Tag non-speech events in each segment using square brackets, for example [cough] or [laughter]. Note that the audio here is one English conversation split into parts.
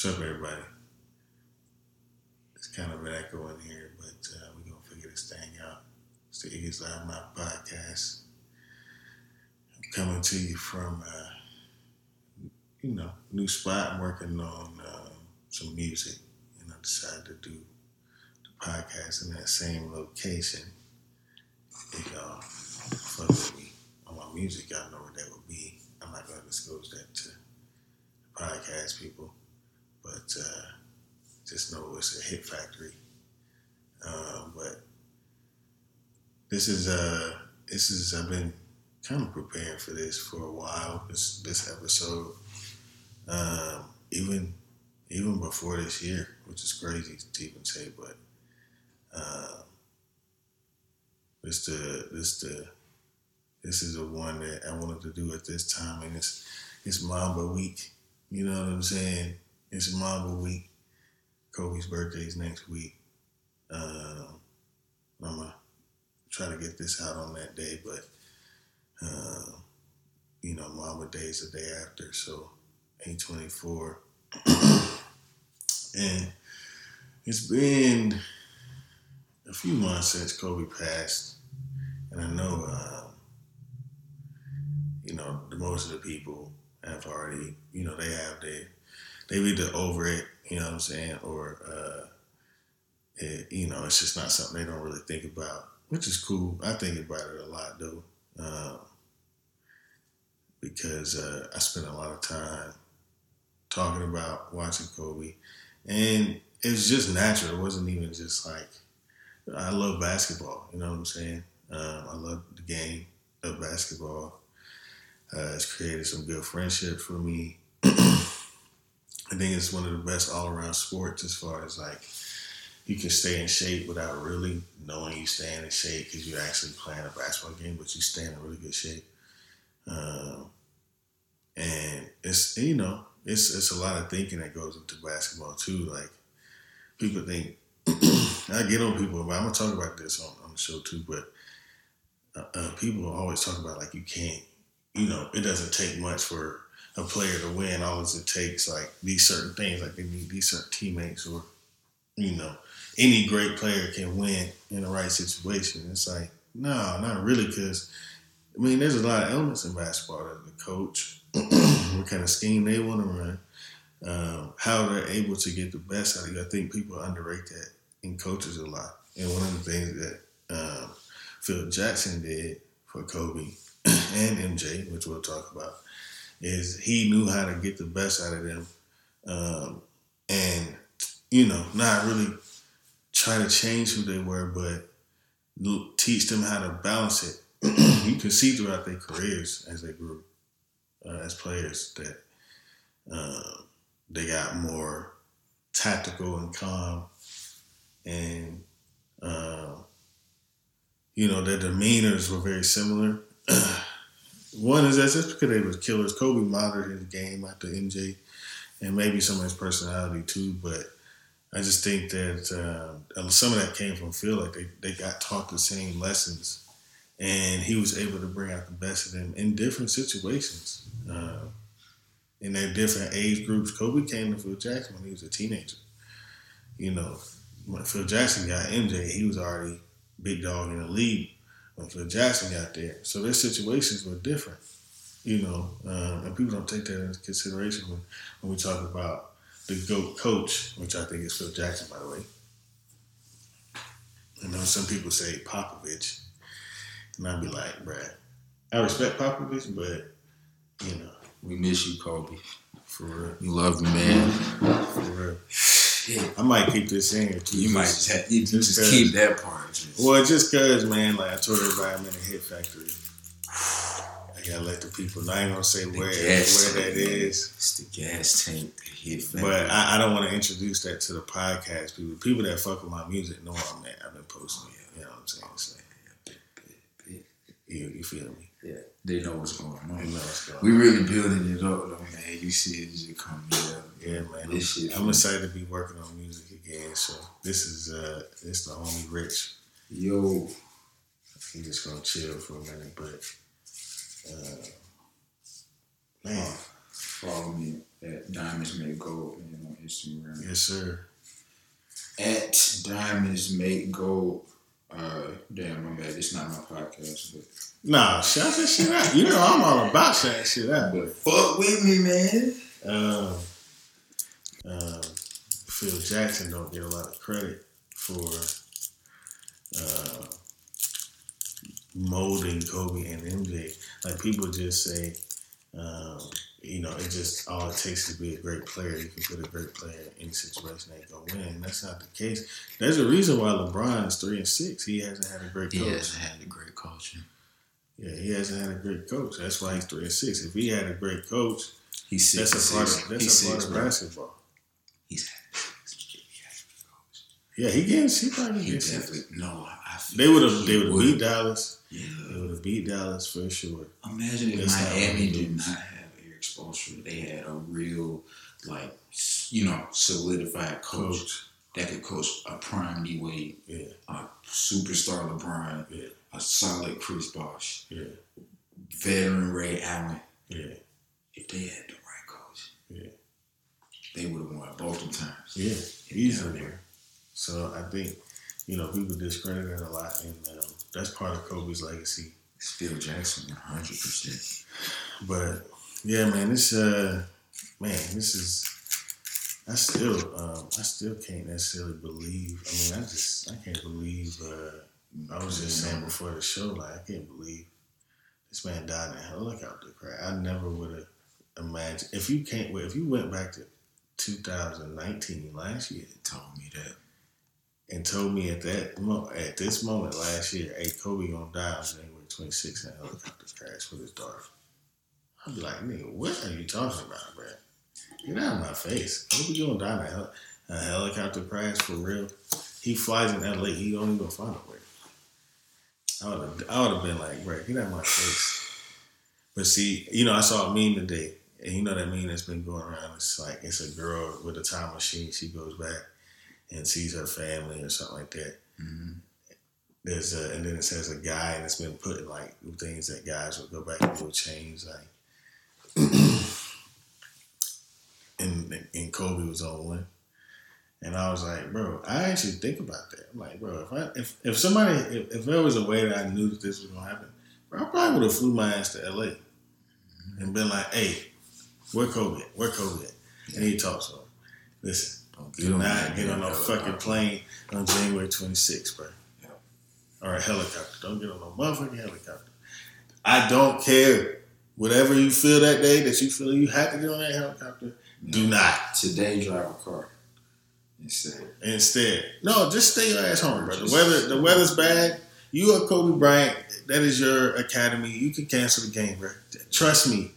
What's up, everybody? It's kind of an echo in here, but uh, we're going to figure this thing out. It's the Iggy's Loud Mouth podcast. I'm coming to you from, uh, you know, new spot. I'm working on uh, some music, and I decided to do the podcast in that same location. If y'all fuck with me on my music, y'all know where that would be. I'm not going to disclose that to the podcast people but uh, just know it's a hit factory. Um, but this is uh this is I've been kind of preparing for this for a while. This this episode, um, even even before this year, which is crazy to even say, but um, this the this the this is the one that I wanted to do at this time, and it's it's Mamba Week. You know what I'm saying? It's Mamba Week. Kobe's birthday is next week. Um, I'm gonna try to get this out on that day, but uh, you know, Mamba Day is the day after, so 824. [coughs] and it's been a few months since Kobe passed, and I know, um, you know, the most of the people have already, you know, they have their they either over it, you know what I'm saying, or uh, it, you know, it's just not something they don't really think about, which is cool. I think about it a lot though, um, because uh, I spent a lot of time talking about watching Kobe, and it's just natural. It wasn't even just like I love basketball. You know what I'm saying? Um, I love the game of basketball. Uh, it's created some good friendships for me. [clears throat] I think it's one of the best all around sports as far as like you can stay in shape without really knowing you staying in shape because you're actually playing a basketball game, but you stay in really good shape. Um, and it's you know it's it's a lot of thinking that goes into basketball too. Like people think [clears throat] I get on people, but I'm gonna talk about this on, on the show too. But uh, uh, people always talk about like you can't, you know, it doesn't take much for a player to win. All it takes like these certain things, like they need these certain teammates, or you know, any great player can win in the right situation. It's like no, not really, because I mean, there's a lot of elements in basketball. That the coach, [clears throat] what kind of scheme they want to run, um, how they're able to get the best out of you. I think people underrate that in coaches a lot. And one of the things that um, Phil Jackson did for Kobe [clears throat] and MJ, which we'll talk about, is he knew how to get the best out of them, um, and you know, not really try to change who they were, but teach them how to balance it. [clears throat] you can see throughout their careers as they grew uh, as players that uh, they got more tactical and calm, and uh, you know their demeanors were very similar. [clears throat] One is that just because they were killers, Kobe modeled his game after MJ, and maybe some of his personality too. But I just think that uh, some of that came from Phil. Like they, they got taught the same lessons, and he was able to bring out the best of them in different situations, uh, in their different age groups. Kobe came to Phil Jackson when he was a teenager. You know, when Phil Jackson got MJ, he was already big dog in the league Phil Jackson got there. So their situations were different, you know, um, and people don't take that into consideration when, when we talk about the GOAT coach, which I think is Phil Jackson, by the way. I know some people say Popovich, and I'd be like, Brad, I respect Popovich, but, you know. We miss you, Kobe. For real. We love you, man. For real. I might keep this in here too. You might just, you just, just keep that part. Just. Well, just cause, man, like I told everybody, I'm in a hit factory. I gotta let the people know. I ain't gonna say where where that is. It's the gas tank, the hit factory. But I, I don't want to introduce that to the podcast people. People that fuck with my music know I'm at. I've been posting it. You know what I'm saying? So, you, you feel me? Yeah, they know what's going on. They know what's going we really building it up, though, man. You see it just coming together. Yeah, man. This I'm, shit, I'm excited to be working on music again. So this is uh this the homie Rich. Yo. He just gonna chill for a minute, but uh, man. Follow me at Diamonds Made Gold, you know, Instagram. Yes, sir. At Diamonds Make Gold. Uh, damn, my bad. It's not my podcast, but Nah, shout that shit out. You know I'm all about shouting shit out. but fuck with me, man. Um, um, Phil Jackson don't get a lot of credit for uh, molding Kobe and MJ. Like people just say, um, you know, it just all it takes to be a great player. You can put a great player in any situation they go win. That's not the case. There's a reason why LeBron is three and six. He hasn't had a great He coach. hasn't had a great culture. Yeah, he hasn't had a great coach. That's why he's three and six. If he had a great coach, He's six. that's a part six. of that's He's a part six, of bro. basketball. He's had. He had coach. Yeah, he gets he probably He gets definitely no. I feel They would have they would have beat Dallas. Yeah, They would have beat Dallas for sure. Imagine if That's Miami did not have Erik Spoelstra. They had a real, like, you know, solidified coach, Coach. that could coach a prime D Wade, Yeah, a superstar LeBron, yeah, a solid Chris Bosh, yeah, veteran Ray Allen. yeah, If they had the right coach, Yeah. they would have won both them times. yeah. Easily. there. So I think you know people discredit it a lot, and um, that's part of Kobe's legacy. It's Phil Jackson, one hundred percent. But yeah, man, this uh, man, this is. I still, um, I still can't necessarily believe. I mean, I just, I can't believe. Uh, I was just saying before the show, like I can't believe this man died in a helicopter crash. I never would have imagined if you can't. If you went back to 2019 last year and told me that. and told me at that mo- at this moment last year, hey, Kobe gonna die on January 26th in a helicopter crash with his daughter. I'd be like, nigga, what are you talking about, bro? Get out of my face. Kobe gonna die in a, hel- a helicopter crash for real? He flies in LA. He don't even find a way. I would have, I would have been like, bro, get out of my face. But see, you know, I saw a meme today, and you know that meme that's been going around. It's like it's a girl with a time machine. She goes back and sees her family or something like that. hmm There's a, and then it says a guy, and it's been putting like things that guys would go back and will change, like. [clears throat] and and Kobe was on one, and I was like, bro, I actually think about that. I'm like, bro, if I if, if somebody if, if there was a way that I knew that this was gonna happen, bro, I probably would have flew my ass to L.A. Mm-hmm. and been like, hey, where? At? Where Kobe? At? And he talks to him. Listen, Don't do on not that get on no fucking plane on January 26th, bro. Yeah. Or a helicopter. Don't get on no motherfucking helicopter. I don't care. Whatever you feel that day that you feel you have to get on that helicopter, do not. Today, drive a car instead. Instead, no, just stay your ass home, bro. The weather, the weather's bad. You are Kobe Bryant. That is your academy. You can cancel the game, bro. Trust me.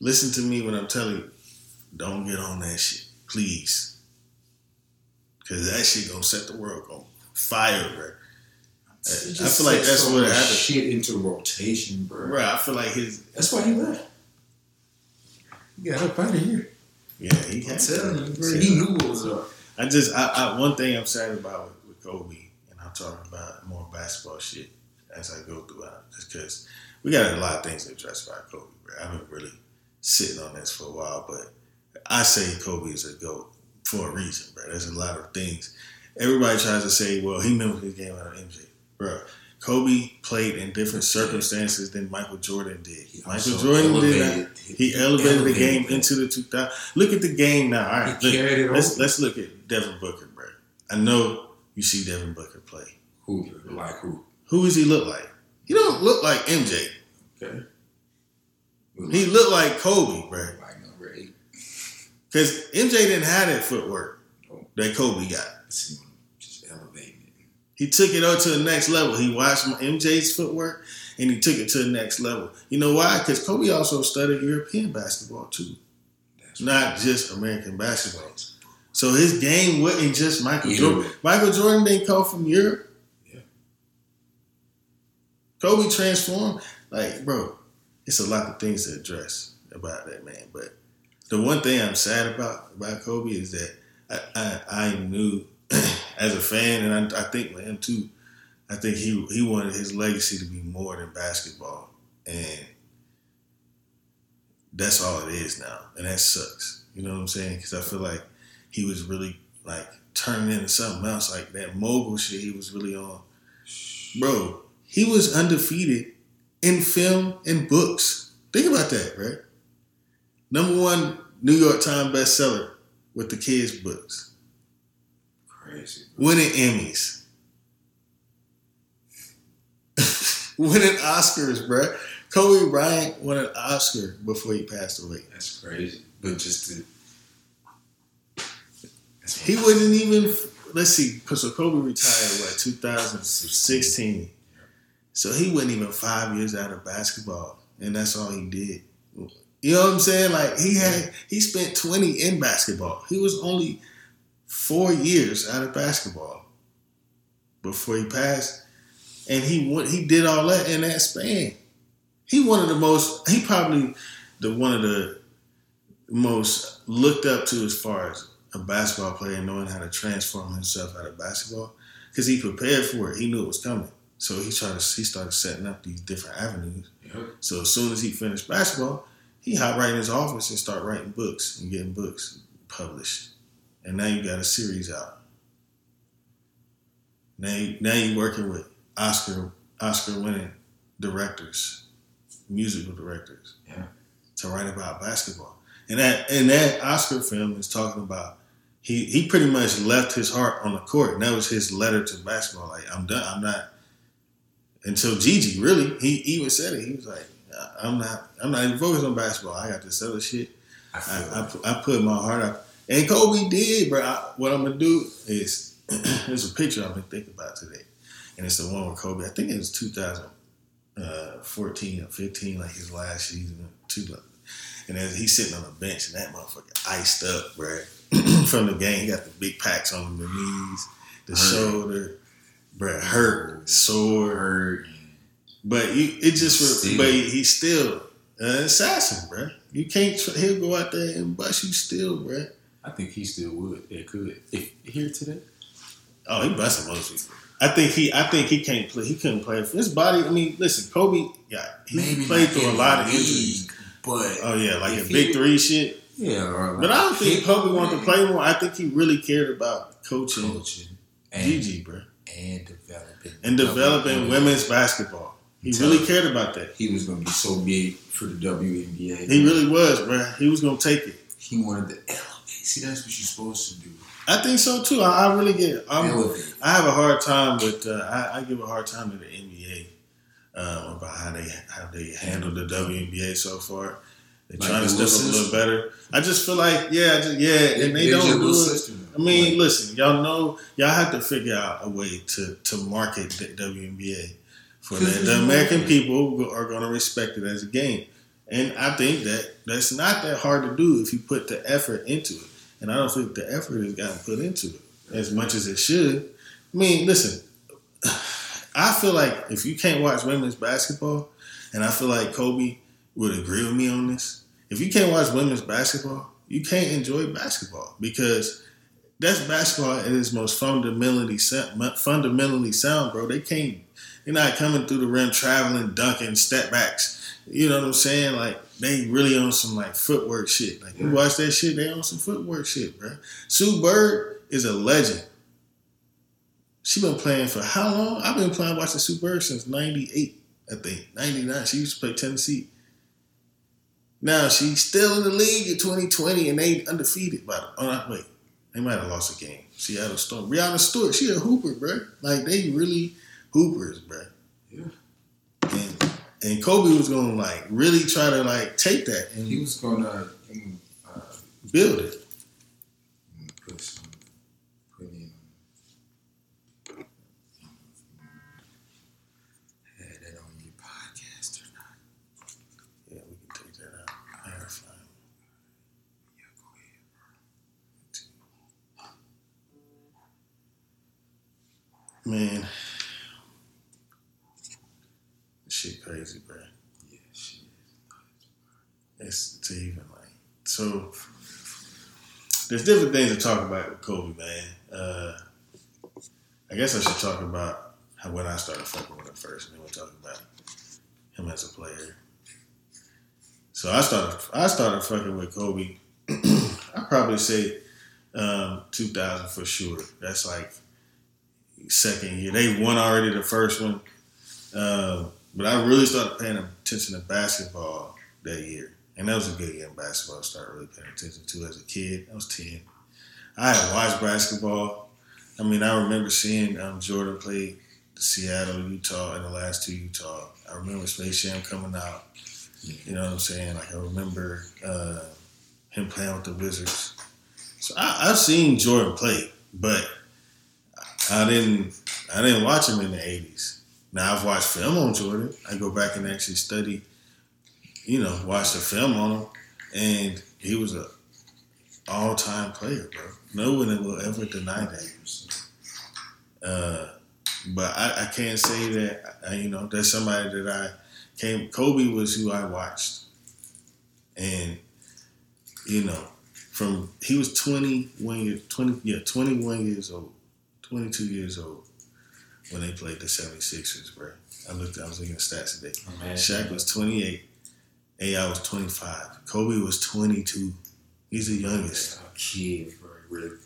Listen to me when I'm telling you. Don't get on that shit, please. Cause that shit gonna set the world on fire, bro. I feel like that's what happened. Shit into rotation, bro. Bro, I feel like his That's why he left. He got up out of here. yeah, he I'm had telling you, bro. He knew what was up. I just I, I one thing I'm sad about with, with Kobe, and I'm talking about more basketball shit as I go throughout, just because we got a lot of things to address about Kobe. Bro. I've been really sitting on this for a while, but I say Kobe is a goat for a reason, bro. There's a lot of things. Everybody tries to say, well, he knew his game out of MJ, bro. Kobe played in different circumstances than Michael Jordan did. He Michael Jordan did not. elevated- He elevated, the game into the 2000. Look at the game now. All right, He look, carried it let's let's look at Devin Booker, bro. I know you see Devin Booker play. Who? Like who? Who does he look like? He don't look like MJ. Okay. He looked like Kobe, bro. like number eight. Because MJ didn't have that footwork oh. that Kobe got. See, Just elevating it. He took it up to the next level. He watched MJ's footwork and he took it to the next level. You know why? Because Kobe also studied European basketball too, That's not just American basketball. So his game wasn't just Michael Yeah. Jordan. Michael Jordan didn't come from Europe. Yeah. Kobe transformed. Like, bro, it's a lot of things to address about that man. But the one thing I'm sad about about Kobe is that I I, I knew [clears throat] as a fan, and I, I think with him too. I think he he wanted his legacy to be more than basketball, and that's all it is now, and that sucks. You know what I'm saying? Because I feel like he was really like turning into something else, like that mogul shit he was really on. Bro, he was undefeated in film and books. Think about that, right? Number one New York Times bestseller with the kids' books. Crazy. Winning Emmys. [laughs] Winning Oscars, bro. Kobe Bryant won an Oscar before he passed away. That's crazy. But just to. He wasn't even, let's see, so Kobe retired, what, 2016. So he wasn't even five years out of basketball, and that's all he did. You know what I'm saying? Like he had, he spent 20 in basketball. He was only four years out of basketball before he passed, and he went, he did all that in that span. He one of the most, he probably the one of the most looked up to as far as a basketball player knowing how to transform himself out of basketball because he prepared for it. He knew it was coming. So he tried to he started setting up these different avenues. Yep. So as soon as he finished basketball, he hopped right in his office and started writing books and getting books published. And now you got a series out. Now you, now you're working with Oscar Oscar winning directors, musical directors. Yeah. To write about basketball. And that and that Oscar film is talking about he he pretty much left his heart on the court. And that was his letter to basketball. Like I'm done. I'm not until Gigi really. He even said it. He was like, I'm not I'm not even focused on basketball. I got this other shit. I I, I, I put my heart out. And Kobe did, bro. I, what I'm gonna do is [clears throat] there's a picture I've been thinking about today, and it's the one with Kobe. I think it was 2014 uh, or 15, like his last season. Two, and as he's sitting on the bench, and that motherfucker iced up, bro. [clears throat] From the game, he got the big packs on the knees, the Hurt. shoulder, bro. Hurt, sore, hurt. but you, it just, Still. but he's still an assassin, bro. You can't. He'll go out there and bust you still, bro. I think he still would. It could. If here today. Oh, he busting most people. I think he. I think he can't play. He couldn't play for his body. I mean, listen, Kobe. Yeah, he played through a lot of injuries. but Oh yeah, like a big he- three shit. yeah. Like But I don't think Kobe wanted to play more. I think he really cared about coaching coaching and, Gigi, bro, and developing and developing women's basketball. He really cared about that. He was going to be so big for the WNBA. He really was, bro. He was gonna take it. he wanted to elevate. See, that's what you're supposed to do. I think so too. I, I really get. I'm, elevate. I have a hard time with. Uh, I, I give a hard time to the NBA um, about how they how they handle the WNBA so far. They're Like trying to step up a little better. I just feel like yeah, just, yeah, and they don't do it. sister. I mean, Like, listen, y'all know y'all have to figure out a way to to market the WNBA for that. The American people are going to respect it as a game, and I think that that's not that hard to do if you put the effort into it. And I don't think the effort has gotten put into it as much as it should. I mean, listen, [sighs] I feel like if you can't watch women's basketball, and I feel like Kobe would agree with me on this. If you can't watch women's basketball, you can't enjoy basketball because that's basketball at its most fundamentally fundamentally sound, bro. They can't. They're not coming through the rim, traveling, dunking, step backs. You know what I'm saying? Like they really on some like footwork shit. Like you watch that shit, they on some footwork shit, bro. Sue Bird is a legend. She been playing for how long? I've been playing watching Sue Bird since '98, I think '99. She used to play Tennessee. Now she's still in the league in 2020, and they undefeated. By the, oh wait, they might have lost a game. Seattle Storm. Breanna Stewart, she a hooper, bro. Like they really hoopers, bro. Yeah. And Kobe was gonna like really try to like take that and he was going to uh, build it. put some, put in, had that on your podcast or not. Yeah, we can take that out. I gotta. Yeah, go ahead. Man, this shit crazy, bro. Yeah, shit. It's to even like so. There's different things to talk about with Kobe, man. Uh, I guess I should talk about how when I started fucking with him first, and then we'll talk about him as a player. So I started, I started fucking with Kobe. [clears throat] I probably say Um, 2000 for sure. That's like second year. They won already the first one. Um, but I really started paying attention to basketball that year. And that was a good year in basketball. I started really paying attention to as a kid. I was 10. I had watched basketball. I mean, I remember seeing um, Jordan play Seattle, Utah, and the last two Utah. I remember Space Jam coming out. You know what I'm saying? Like I remember uh, him playing with the Wizards. So I, I've seen Jordan play, but I didn't. I didn't watch him in the '80s. Now I've watched film on Jordan. I go back and actually study. You know, watch the film on him, and he was a all-time player, bro. No one will ever deny that. Uh, but I, I, can't say that. Uh, you know, there's somebody that I came. Kobe was who I watched, and you know, from he was 21 years, 20 yeah, 21 years old, 22 years old when they played the 76ers, bro. I looked. I was looking at stats today. Oh, Shaq was 28. AI was 25. Kobe was 22. He's the youngest. A kid, bro. Really.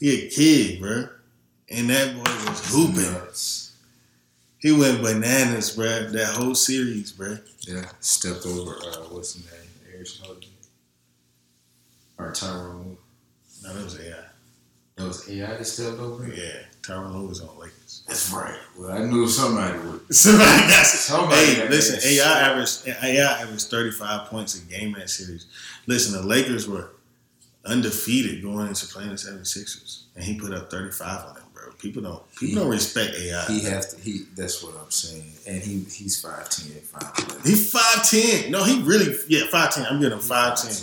He a kid, bro. And that boy was hooping. Nuts. He went bananas, bro. That whole series, bro. Yeah, stepped over. Uh, what's his name? Eric Snowden. Or Tyronn. No, that was AI. That was AI that stepped over. Yeah, Tyronn was on Lakers. That's right. Well, I knew somebody would. Somebody [laughs] got somebody. Hey, listen, AI averaged AI averaged thirty five points a game in that series. Listen, the Lakers were undefeated going into playing the 76ers, and he put up thirty five on them. Bro. People don't people he, don't respect AI. He has to. He that's what I'm saying. And he he's five ten, five. He's five ten. No, he really yeah five ten. I'm getting him five ten.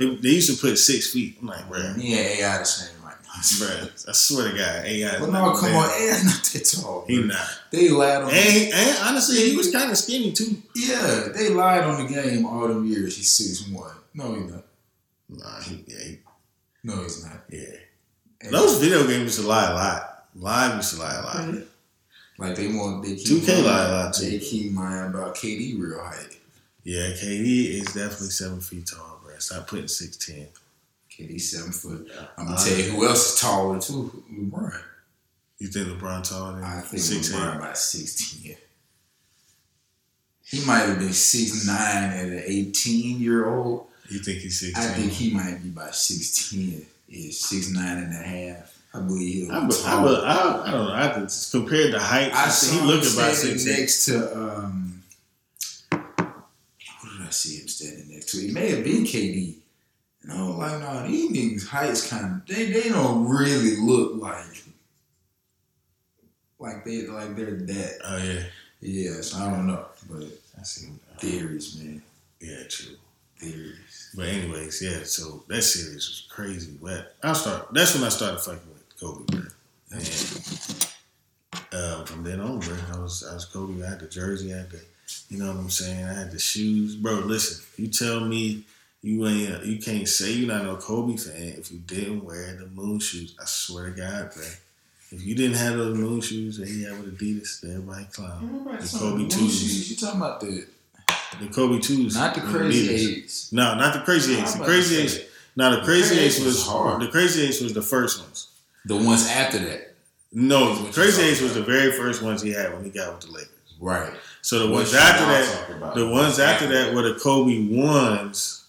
They, they, used to put six feet. I'm like, bro. He and AI the same [laughs] Bro, I swear to God, AI. But no, come on, AI not that tall. He not. They lied on. And, and honestly, he was kind of skinny too. Yeah, they lied on the game all them years. He's six one. No, he's not. Nah, he, yeah, he, no, he's not. Yeah. And Those video games used to lie a lot. Live used to lie a lot. Mm-hmm. Like they want they keep 2K lie a lot too. They keep mind about KD real height. Yeah, KD is definitely seven feet tall, bro. Stop putting six ten. KD seven foot. I'm gonna uh, tell you who else is taller too. LeBron. You think LeBron taller than I think 6'10"? LeBron about sixteen. He might have been six nine at an eighteen year old. You think he's sixteen? I think he might be about sixteen. Is six nine and a half. I believe he'll. I, be, I, be, I, I, don't know. I think compared to height, I see he looked about six next to. Um, who did I see him standing next to? He may have been KD. And I was like, no, these niggas' heights kind of they they don't really look like like they like they're that. Oh yeah. Yeah, so I don't know, but I see theories, man. Yeah, true. Theories. But anyways, yeah. So that series was crazy. But I start. That's when I started fucking with Kobe, bro. And uh, from then on, bro, I was I was Kobe. I had the jersey, I had the, you know what I'm saying. I had the shoes, bro. Listen, you tell me you ain't you can't say you're not no Kobe fan if you didn't wear the moon shoes. I swear to God, bro. If you didn't have those moon shoes that he had with Adidas, everybody clown. The Kobe twos. You talking about the the Kobe twos? Not the crazy eights. No, not the crazy eights. The crazy eights. Now the crazy eights was hard. The crazy eights was the first ones. The ones after that. No, the Crazy Eights was the very first ones he had when he got with the Lakers. Right. So the ones after that, the ones after that were the Kobe ones,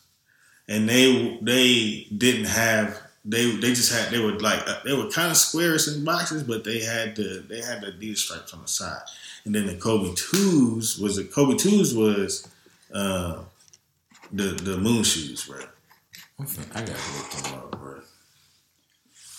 and they they didn't have they they just had they were like uh, they were kind of squarish in boxes, but they had the they had the Adidas stripes on the side, and then the Kobe twos was the Kobe twos was uh, the the moon shoes, bro. I got to look them up, bro.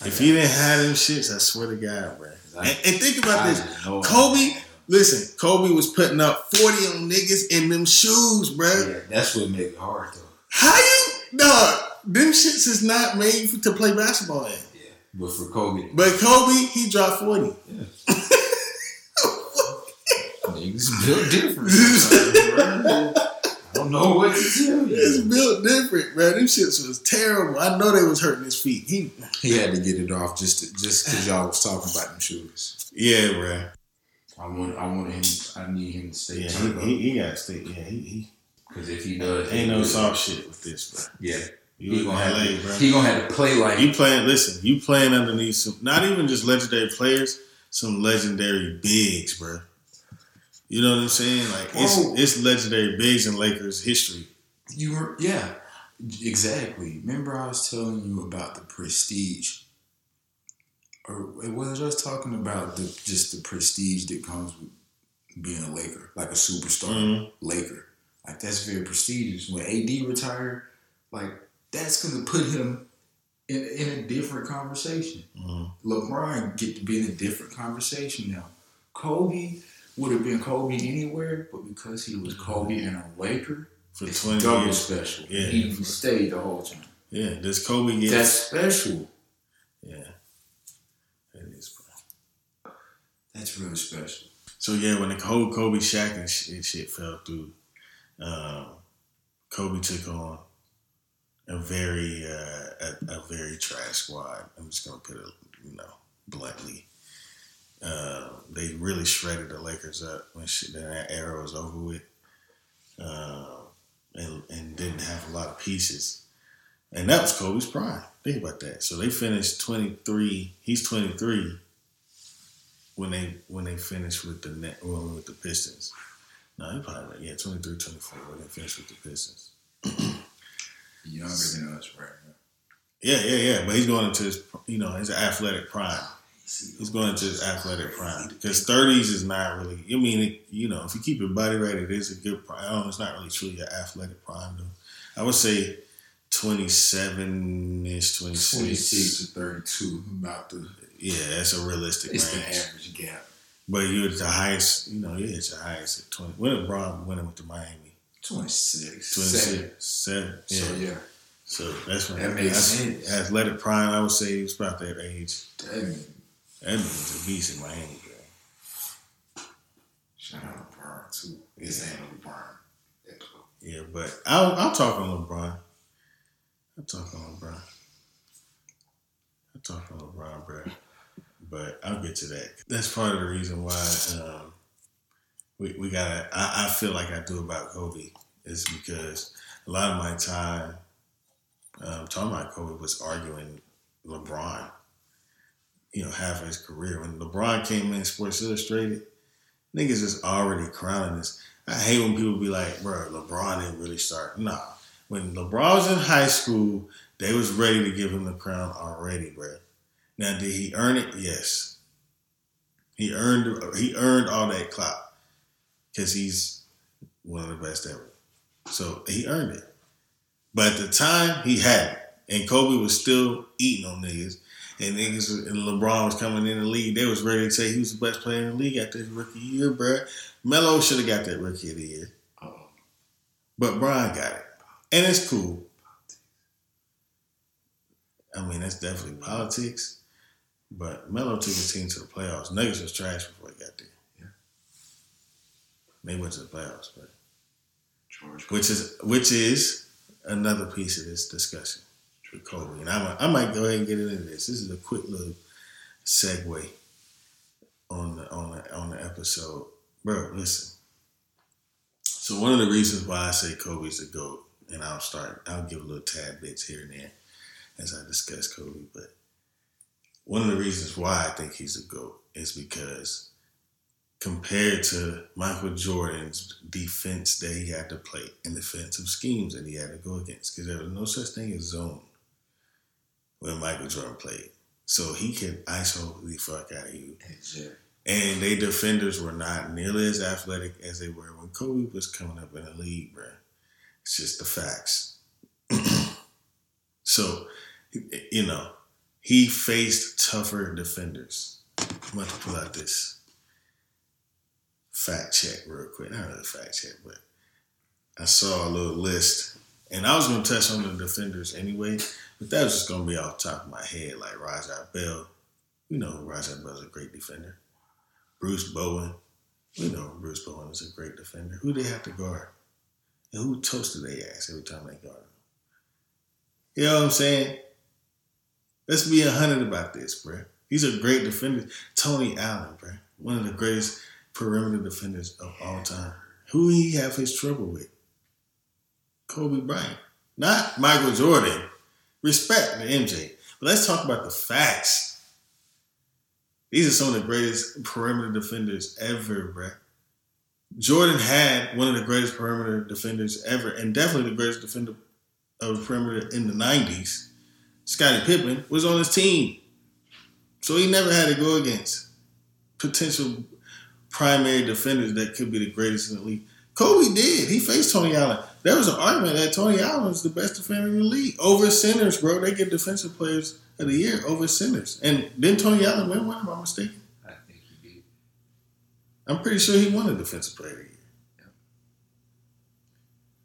If he didn't have them shits, I swear to God, bro. And, and think about this, Kobe. Listen, Kobe was putting up forty on niggas in them shoes, bro. Yeah, that's what made it hard though. How you, dog? Them shits is not made for, to play basketball in. Yeah, but for Kobe. But Kobe, he dropped forty. Yeah. [laughs] niggas built different. [laughs] I don't know what to tell you. It's built different, man. Them shits was terrible. I know they was hurting his feet. He he had to get it off just to, just because y'all was talking about them shoes. Yeah, bro. I want I want him. I need him to stay. Yeah, he, he, he got to stay. Yeah, he. Because if he does, ain't no soft shit with this, bro. Yeah, You He gonna, LA, have bro. to, he gonna have to play like You playing? Listen, you playing underneath some, not even just legendary players, some legendary bigs, bro. You know what I'm saying? Like it's Bro. it's legendary bigs in Lakers history. You were, yeah, exactly. Remember, I was telling you about the prestige, or it wasn't just talking about the just the prestige that comes with being a Laker, like a superstar Mhm. Laker. Like that's very prestigious. When AD retired, like that's gonna put him in in a different conversation. Mhm. LeBron get to be in a different conversation now. Kobe would have been Kobe anywhere, but because he was Kobe and a Laker, For it's 20 double years. special. Yeah. He stayed the whole time. Yeah, does Kobe get? That's special. yeah, it is. Bro. That's really special. So yeah, when the whole Kobe Shaq and shit, shit fell through, um, Kobe took on a very uh, a, a very trash squad. I'm just gonna put it, you know, bluntly. Uh, they really shredded the Lakers up when that era was over with, uh, and and didn't have a lot of pieces. And that was Kobe's prime. Think about that. So they finished 23. He's 23 when they when they finished with the net well, with the Pistons. No, he probably right. Yeah, 23, 24 when they finished with the Pistons. Younger than us, right? Yeah, yeah, yeah. But he's going into his you know his athletic prime. He's going into his athletic prime because 30s is not really. I mean, it, you know, if you keep your body right, it is a good prime. It's not really truly an athletic prime though. I would say 27 ish, 26. 26 to 32, about the, Yeah, that's a realistic it's the average gap. But you're at the highest, you know, yeah, it's the highest at 20. When did Bron win it with the Miami? 26. 26, Seven. seven. Yeah. So, yeah. So that's when That makes that's sense. Athletic prime, I would say he was about that age. That mean, That was a beast in Miami, bro. shout out to LeBron, too. It's LeBron. That's. Yeah, but I'll, I'll talk on LeBron. I'll talk on LeBron. I'll talk on LeBron, bro. But I'll get to that. That's part of the reason why um, we, we gotta. I, I feel like I do about Kobe is because a lot of my time um, talking about Kobe was arguing LeBron. You know, half of his career when LeBron came in Sports Illustrated, niggas is already crowning this. I hate when people be like, bro, LeBron didn't really start. Nah. When LeBron was in high school, they was ready to give him the crown already, bro. Now, did he earn it? Yes. He earned he earned all that clout because he's one of the best ever. So he earned it. But at the time, he had it. And Kobe was still eating on niggas. And niggas and LeBron was coming in the league. They was ready to say he was the best player in the league after his rookie year, bro. Melo should have got that rookie of the year. But Brian got it. And it's cool. I mean, that's definitely politics. But Melo took his team to the playoffs. Nuggets was trash before he got there. Yeah. They went to the playoffs, but George. which is which is another piece of this discussion with Kobe. And I might, I might go ahead and get into this. This is a quick little segue on the on the on the episode, bro. Listen. So one of the reasons why I say Kobe's the goat, and I'll start. I'll give a little tad bits here and there as I discuss Kobe, but one of the reasons why I think he's a goat is because compared to Michael Jordan's defense that he had to play and defensive schemes that he had to go against, because there was no such thing as zone when Michael Jordan played. So he could ISO the fuck out of you. Exactly. And they defenders were not nearly as athletic as they were when Kobe was coming up in the league, bro. It's just the facts. [clears throat] so, you know, he faced tougher defenders. I'm about to pull out this fact check real quick. Not really fact check, but I saw a little list. And I was going to touch on the defenders anyway, but that was just going to be off the top of my head, like Raja Bell. You know, Raja Bell's a great defender. Bruce Bowen. We know Bruce Bowen is a great defender. Who they have to guard? And who toasted their ass every time they guard them? You know what I'm saying? Let's be a hundred about this, bruh. He's a great defender. Tony Allen, bruh. One of the greatest perimeter defenders of all time. Who he have his trouble with? Kobe Bryant. not Michael Jordan. Respect the MJ. But let's talk about the facts. These are some of the greatest perimeter defenders ever, bruh. Jordan had one of the greatest perimeter defenders ever, and definitely the greatest defender of perimeter in the 90s. Scottie Pippen was on his team. So he never had to go against potential primary defenders that could be the greatest in the league. Kobe did. He faced Tony Allen. There was an argument that Tony Allen was the best defender in the league over centers, bro. They get defensive players of the year over centers. And then Tony Allen win one, am I mistaken? I think he did. I'm pretty sure he won a defensive player of the year.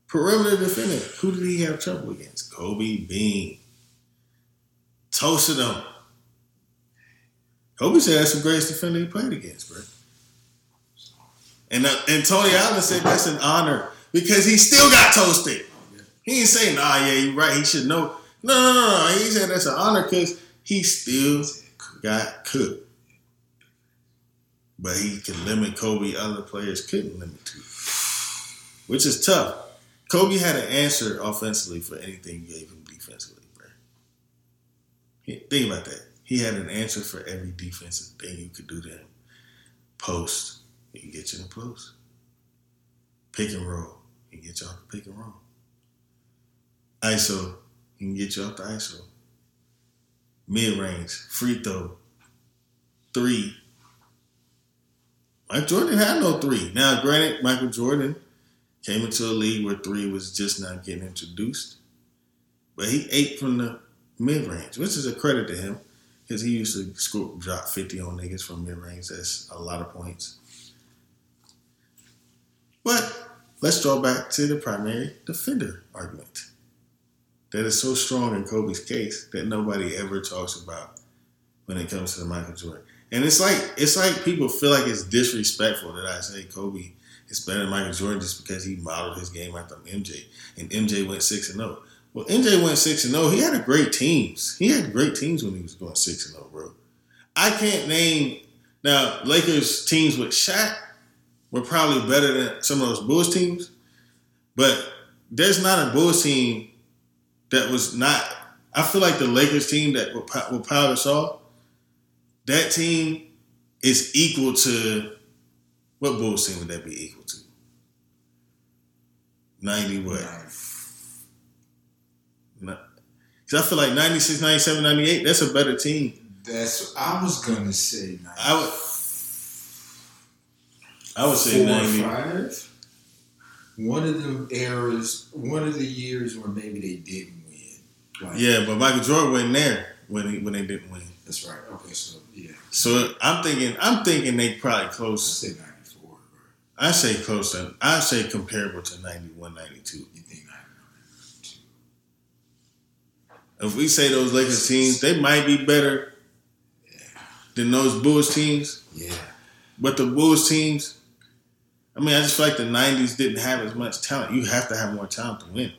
Perimeter defender. Who did he have trouble against? Kobe Bean. Toasted him. Kobe said that's the greatest defender he played against, bro. And uh, and Tony Allen said that's an honor because he still got toasted. He didn't say, nah, yeah, you're right. He should know. No, no, no, no. He said that's an honor because he still got cooked. But he can limit Kobe, other players couldn't limit to. Which is tough. Kobe had an answer offensively for anything you gave him Think about that. He had an answer for every defensive thing you could do to him. Post, he can get you in the post. Pick and roll, he can get you off the pick and roll. ISO, he can get you off the ISO. Mid range, free throw, three. Mike Jordan had no three. Now, granted, Michael Jordan came into a league where three was just not getting introduced. But he ate from the mid range, which is a credit to him because he used to score, drop 50 on niggas from mid range. That's a lot of points. But let's draw back to the primary defender argument that is so strong in Kobe's case that nobody ever talks about when it comes to the Michael Jordan. And it's like it's like people feel like it's disrespectful that I say Kobe is better than Michael Jordan just because he modeled his game after MJ and MJ went six and zero. Well, MJ went six and zero. He had a great teams. He had great teams when he was going six and zero, bro. I can't name now Lakers teams with Shaq were probably better than some of those Bulls teams, but there's not a Bulls team that was not. I feel like the Lakers team that Pa- with Pau that team is equal to what Bulls team would that be equal to? Ninety what? Because I feel like 96, 97, 98, that's a better team. That's what I was gonna say. I would, I would say four 90. five. One of the eras, one of the years where maybe they didn't win. Like, Yeah, but Michael Jordan wasn't there when he, when they didn't win. that's right. Okay, so yeah, So I'm thinking, I'm thinking they probably I close. say ninety four. I say close to. I say comparable to 91, 92. You think ninety If we say those Lakers teams, they might be better than those Bulls teams. Yeah, But the Bulls teams, I mean, I just feel like the '90s didn't have as much talent. You have to have more talent to win.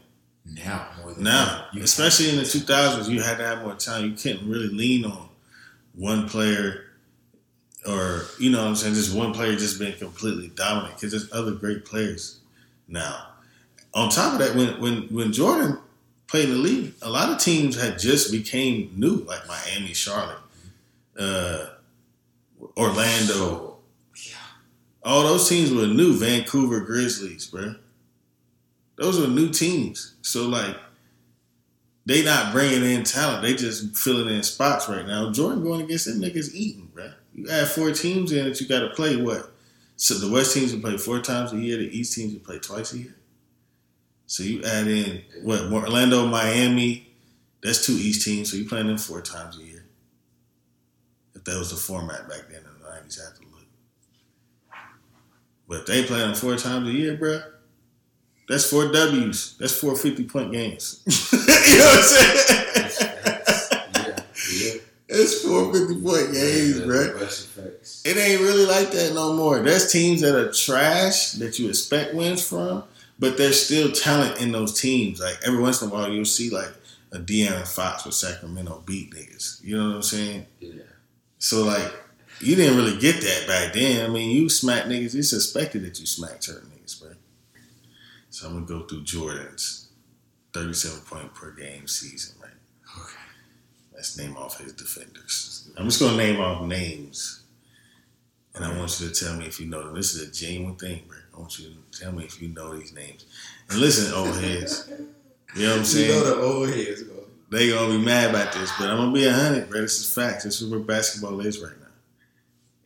now more than Now. Especially in the 2000s, you had to have more talent. You couldn't really lean on one player or, you know what I'm saying, just one player just being completely dominant because there's other great players now. On top of that, when, when, when Jordan played in the league, a lot of teams had just became new, like Miami, Charlotte, uh, Orlando. Yeah, All those teams were new. Vancouver Grizzlies, bro. Those were new teams. So like, they not bringing in talent. They just filling in spots right now. Jordan going against them niggas eating, bro. You add four teams in that you got to play what? So the West teams will play four times a year. The East teams will play twice a year. So you add in what? Orlando, Miami. That's two East teams. So you playing them four times a year. If that was the format back then in the nineties, I have to look. But if they play them four times a year, bruh, that's four W's. That's four 50 point games. [laughs] you know what I'm saying? yeah, yeah. It's four 50 point games, Yeah, bruh. It ain't really like that no more. There's teams that are trash that you expect wins from, but there's still talent in those teams. Like every once in a while, you'll see like a De'Aaron Fox with Sacramento beat niggas. You know what I'm saying? Yeah. So like, you didn't really get that back then. I mean, you smack niggas. It's expected that you smack certain niggas, bro. So I'm gonna go through Jordans. 37 point per game season, right? Okay. Let's name off his defenders. I'm just gonna name off names, and I want you to tell me if you know them. This is a genuine thing, bro. Want you to tell me if you know these names. And listen, old [laughs] heads, you know what I'm You saying? know the old heads go. they gonna be mad about this, but I'm gonna be a hundred, bro. This is facts. This is where basketball is right now.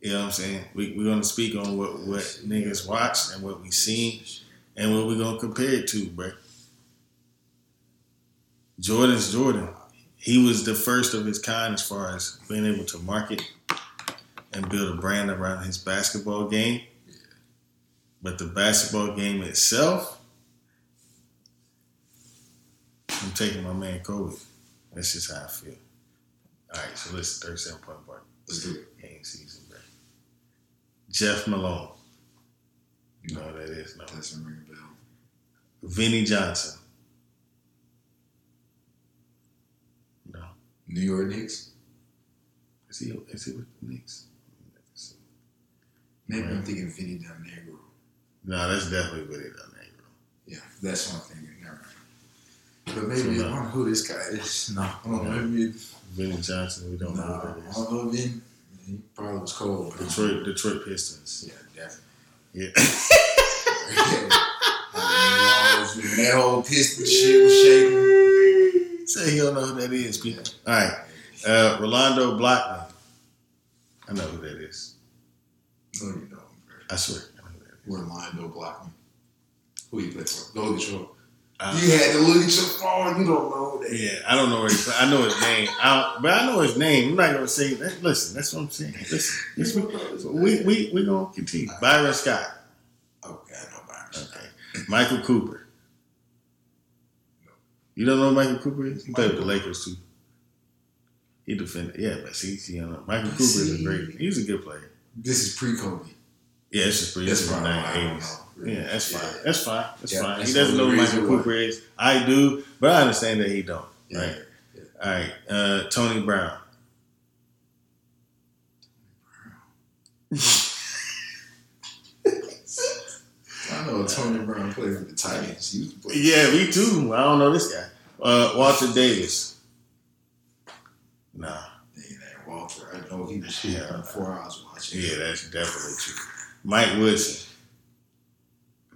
You know what I'm saying? We we're gonna speak on what what niggas watch and what we seen and what we're gonna compare it to, bro. Jordan's Jordan. He was the first of his kind as far as being able to market and build a brand around his basketball game. But the basketball game itself, I'm taking my man Kobe. That's just how I feel. All right, so listen, 37 point bar Let's do it. game season, bro. Jeff Malone. You know who that is, no. Doesn't ring a bell. Vinny Johnson. No. New York Knicks. Is he is he with the Knicks? Maybe I'm Right. thinking Vinny Del Negro. No, that's definitely Vinny Del Negro. Yeah, that's one thing. thinking. Never mind. But maybe So, I don't know who this guy is. [laughs] No, I don't know. Maybe, Vinny Johnson, we don't know nah, who I that is. don't know Vin. He probably was cold. Detroit Detroit Pistons. Yeah, definitely. Yeah. [laughs] that whole piston shit was shaking. Say he don't know who that is, people. All right. Uh, Rolando Blackman. I know who that is. No, you don't. bro. I swear. I know who that is. We're lying, no block me. Who you play for? Go Detroit. Uh, You had to look your phone. You don't know that. Yeah, I don't know where he, I know his name, I, but I know his name. I'm not gonna say that. Listen, that's what I'm saying. Listen, listen, we we we gonna continue. Byron Scott, Okay, I know about it. okay. Michael Cooper. You don't know who Michael Cooper is? He played with the Lakers too. He defended, yeah, but see, see, you know, Michael Cooper is a great. He's a good player. This is pre-Kobe. Yeah, it's just pretty. That's It's from probably why I don't 1980s. know. Yeah, that's Yeah. fine. That's fine. That's Yeah, fine. that's He doesn't know who Michael why. Cooper is. I do, but I understand that he don't. Yeah. Right. All right. Uh, Tony Brown. [laughs] I know Tony Brown played for the Titans. He used to play. Yeah, me too. I don't know this guy. Uh, Walter Davis. Nah. Walter. I know he was here Yeah. before I was watching. Yeah, that's definitely true. Mike Woodson.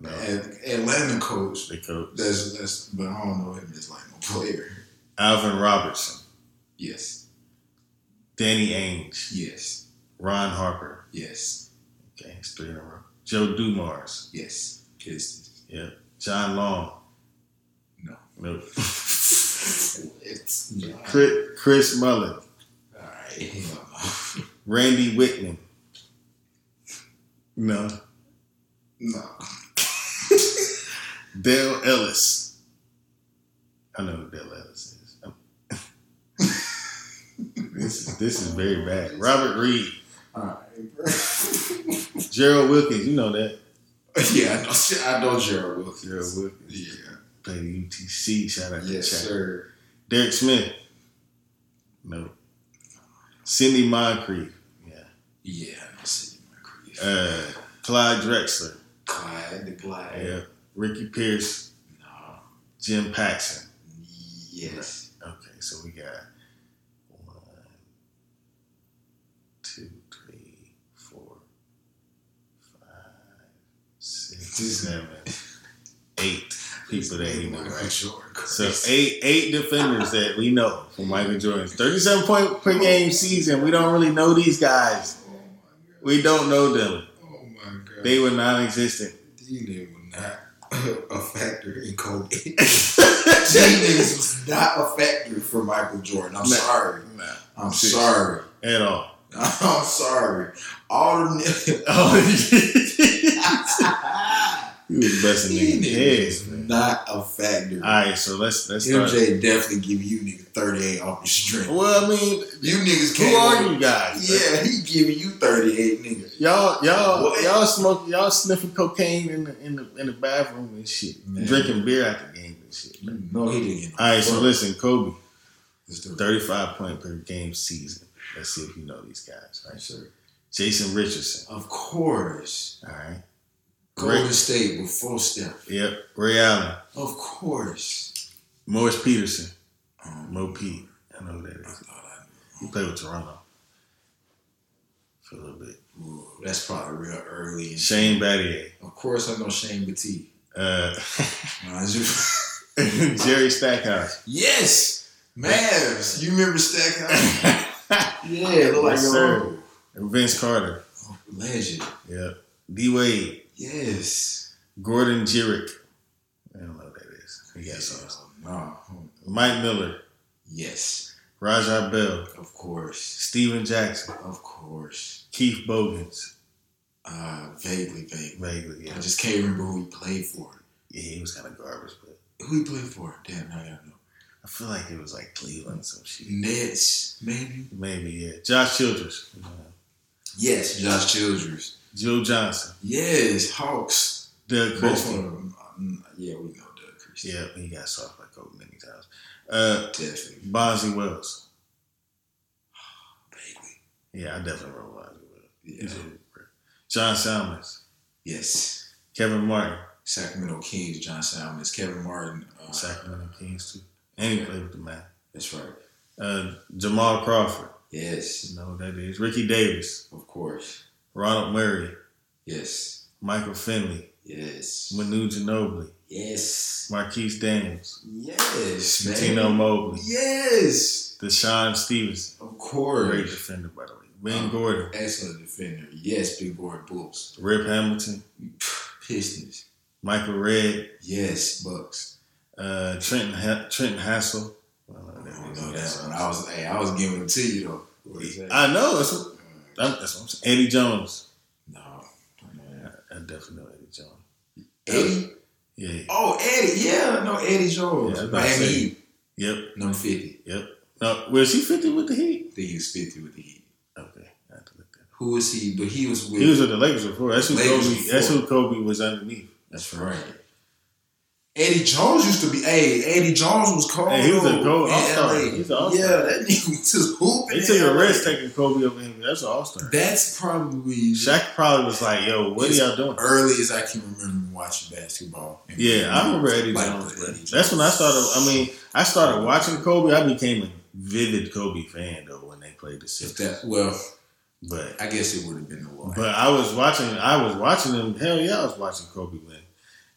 No. Atlanta coach. The coach. That's that's, but I don't know him as like no player. Alvin Robertson. Yes, Danny Ainge. yes, Ron Harper. yes, Okay, it's three in a row. Joe Dumars. yes. Pistons. Yep. John Long. No. Nope. [laughs] [laughs] It's yeah. Chris, Chris Mullin. All right. [laughs] Randy Wittman. No. No. [laughs] Dale Ellis. I know who Dale Ellis is. [laughs] this is this is very bad. Robert Reid, right. [laughs] Gerald Wilkins, you know that. yeah, I know. I know Gerald Wilkins. Gerald Wilkins Yeah. played UTC. Shout out Yes, to Chad. sir. Derek Smith. No. Sidney Moncrief. Yeah. Yeah, I know Sidney Moncrief. Uh, Clyde Drexler. Clyde the Glide. Yeah. Ricky Pierce. No. Jim Paxson. Yes. Okay, so we got one, two, three, four, five, six, seven, eight people that he knew, right? Jordan. So eight eight defenders that we know from Michael Jordan's 37 point per game season. We don't really know these guys. We don't know them. Oh my god. They were non-existent. These niggas were not a factor in Kobe. These niggas was not a factor for Michael Jordan. I'm Nah. sorry. Nah, I'm sorry. at all. [laughs] I'm sorry. All the niggas. [laughs] Oh, [laughs] he was busting These niggas' niggas heads, was man. not a factor. All right, so let's let's start. MJ definitely give you niggas 38 off the string. Well, I mean, You niggas who are you guys? bro? Yeah, he giving you 38 niggas. Y'all, y'all, What? y'all smoke, y'all sniffing cocaine in the in the in the bathroom and shit, Man. drinking beer at the game and shit. man. No, he didn't All right, so listen, Kobe, Let's thirty-five point per game season. Let's see if you know these guys. Right, Yes, sir. Jason Richardson. Of course. All right. Golden. State before Steph. Yep. Ray Allen. Of course. Morris Peterson, Um, Mo Pete. I know who that I thought I He played with Toronto for a little bit. Ooh, that's probably real early. Shane Battier. Of course, I know Shane Batiste. Uh, [laughs] [laughs] Jerry Stackhouse. yes, Mavs. You remember Stackhouse? [laughs] yeah, look like Yes, sir. And Vince Carter. Oh, legend. Yep. D Wade. Yes. Gordan Giricek. I don't know what that is. He got sauce. No. Mike Miller. Yes. Raja Bell. Of course. Stephen Jackson. Of course. Keith Bogans. Uh, vaguely, vaguely. Vaguely, yeah. I just can't remember who he played for. Yeah, he was kind of garbage, but Who he played for? Damn, I gotta know. I feel like it was like Cleveland or some shit. Nets, maybe. Maybe, yeah. Josh Childress. Yes, Josh Childress. Joe Johnson. Yes, Hawks. Doug Christie. um, yeah, we know Doug Christie. Yeah, he got soft like Kobe many times. Uh, Definitely. Bonzi Wells. Vaguely. Yeah, I definitely remember Bonzi Wells. Yeah. He's a hooper. John Salmons. Yes. Kevin Martin. Sacramento Kings, John Salmons, Kevin Martin. Uh, Sacramento Kings, too. And he played with the man. That's right. Uh, Jamal Crawford. Yes, You know who that is. Ricky Davis. of course. Ronald Murray. Yes. Michael Finley. Yes. Manu Ginobili. Yes. Marquis Daniels. Yes. Tino Mobley. Yes. DeShawn Stevenson. Of course. Great defender, by the way. Ben Um, Gordon. Excellent defender. Yes, Big Boy Bulls. Rip Hamilton. [sighs] Pistons. Michael Redd. Yes, Bucks. Uh, Trenton ha- Trenton Hassell. I don't know I don't know that one. I was, hey, I was giving it to you though. What is that? I know. That's what, I'm saying. Eddie Jones. no. that. I, I definitely know Eddie Jones. Eddie. Yeah. Oh, Eddie. Yeah, no Eddie Jones. Yeah, I was about to Miami. Heat. Yep. Number 50. Yep. No, was he 50 with the Heat? I think he was 50 with the Heat. Okay. I have to look that up. Who was he? But he was with. He was with the Lakers before. That's who Lakers Kobe. before. That's who Kobe was underneath. That's right. Eddie Jones used to be. Hey, Eddie Jones was cold. Hey, he was a though, gold in all-star. He's an all-star. Yeah, that nigga was just hooping. They took a risk taking Kobe over him. That's an all star. That's probably Shaq probably was like, "Yo, what are y'all doing?" early as I can remember watching basketball. Yeah, I remember Eddie Like Jones. Eddie That's when I started. I mean, I started watching Kobe. I became a vivid Kobe fan though when they played the Sixers. that, well, But I guess it would have been the one. but I was watching. I was watching them. Hell yeah, I was watching Kobe when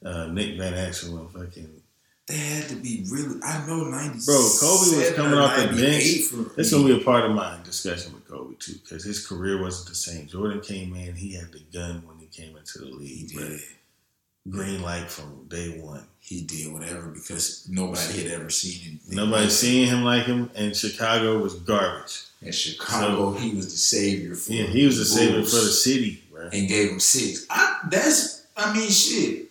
uh, Nick Van Exel and fucking. they had to be really. I know ninety. Bro, Kobe was coming off the bench. That's gonna be a part of my discussion with Kobe too, because his career wasn't the same. Jordan came in, he had the gun when he came into the league. But did. green light from day one. He did whatever because nobody had ever seen anything. Nobody like seen him like him, and Chicago was garbage. In Chicago, he was the savior for. Yeah, he was the savior for the city, bro. and gave him six. I, that's. I mean, shit.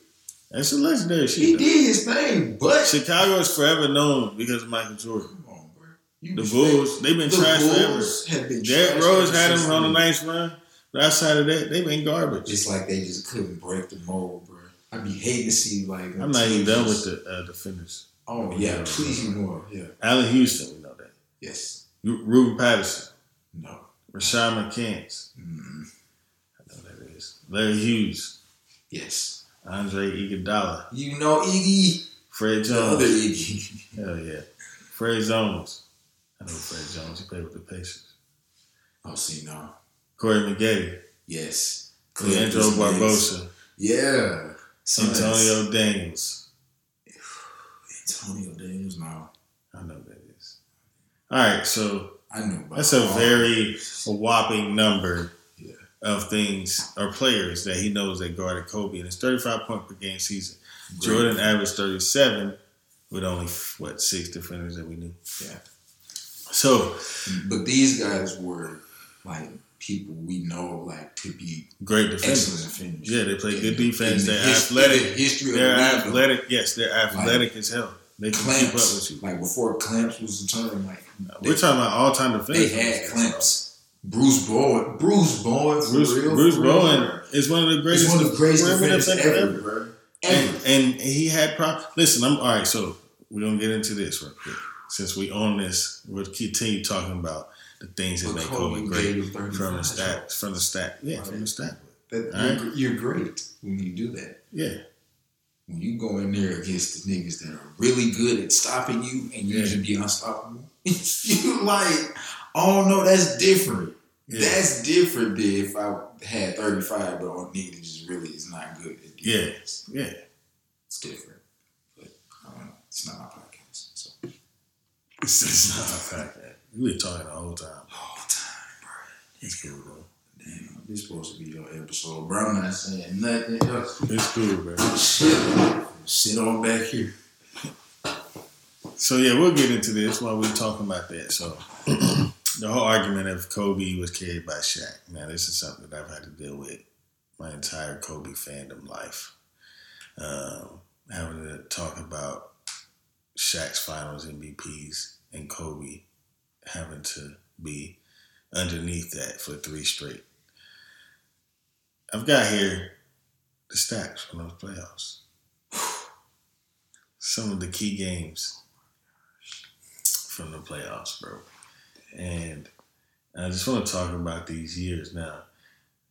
That's a legendary shit. He though. did his thing, but Chicago is forever known because of Michael Jordan. come on, bro. You The Bulls, they've been the trash Bulls have been forever. Derrick Rose had him on a nice run, but outside of that, they've been garbage. It's like they just couldn't break the mold, bro. I'd be hating to see like. I'm not even done with the uh, defenders. Oh yeah, please more. Yeah. Allan Houston, we know that. Yes. Ru- Ruben Patterson, No. Rashad McCants, Mm. I know that is. Larry Hughes, Yes. Andre Iguodala, You know Iggy, Fred the Jones. Iggy. [laughs] Hell yeah. Fred Jones. I know Fred Jones. He played with the Pacers. Oh, see now. Corey Maggette, Yes. Leandro Barbosa, Yeah. Suns. Antonio Daniels. Antonio Daniels. No, I know that is. All right, so I about. that's a all very these. whopping number. Of things or players that he knows that guarded Kobe, and it's 35 point per game season. Great. Jordan averaged 37 with only what six defenders that we knew. Yeah. So But these guys were like people we know like to be great defenders. excellent defenders. Yeah, they play good defense. the They're his- athletic. in history of They're athletic. Yes, they're athletic as hell. They can keep up with you. like before clamps was the term, like We're talking about all time they defenders. had clamps. Bruce Bowen, Bruce Bowen, Bruce, real, Bruce Bowen is one of the greatest. He's one of the greatest defenders defenders ever, bro. And, Ever. and he had problems. Listen, I'm all right. So we're gonna get into this real quick. Since we own this, we'll continue talking about the things that But make Kobe great gave him 35 from the stat. From the stat, yeah, from the stat. That, right. you're, you're great when you do that. Yeah, when you go in there against the niggas that are really good at stopping you and you Yeah. just be unstoppable, [laughs] you like, oh no, that's different. Yeah. That's different than if I had 35, but on nigga that just really is not good at Yeah. defense. Yeah. It's different. But I don't. It's not my podcast. So It's, it's not my podcast. We been talking the whole time. all the time, bro. It's cool, bro. Damn, this supposed to be your episode, bro. I'm not saying nothing else. It's cool, bro. Shit. Sit on back here. So yeah, we'll get into this while we're talking about that. So [clears throat] the whole argument of Kobe was carried by Shaq. Now this is something that I've had to deal with my entire Kobe fandom life. Um, having to talk about Shaq's Finals MVPs and Kobe having to be underneath that for three straight. I've got here the stats from those playoffs. Some of the key games from the playoffs, bro. And I just want to talk about these years now.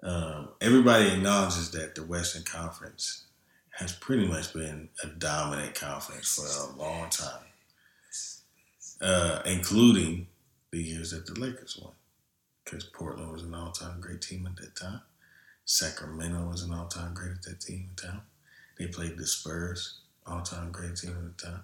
Um, everybody acknowledges that the Western Conference has pretty much been a dominant conference for a long time, uh, including the years that the Lakers won. Because Portland was an all time great team at that time. Sacramento was an all time great at that team in town. They played the Spurs, all time great team at the time.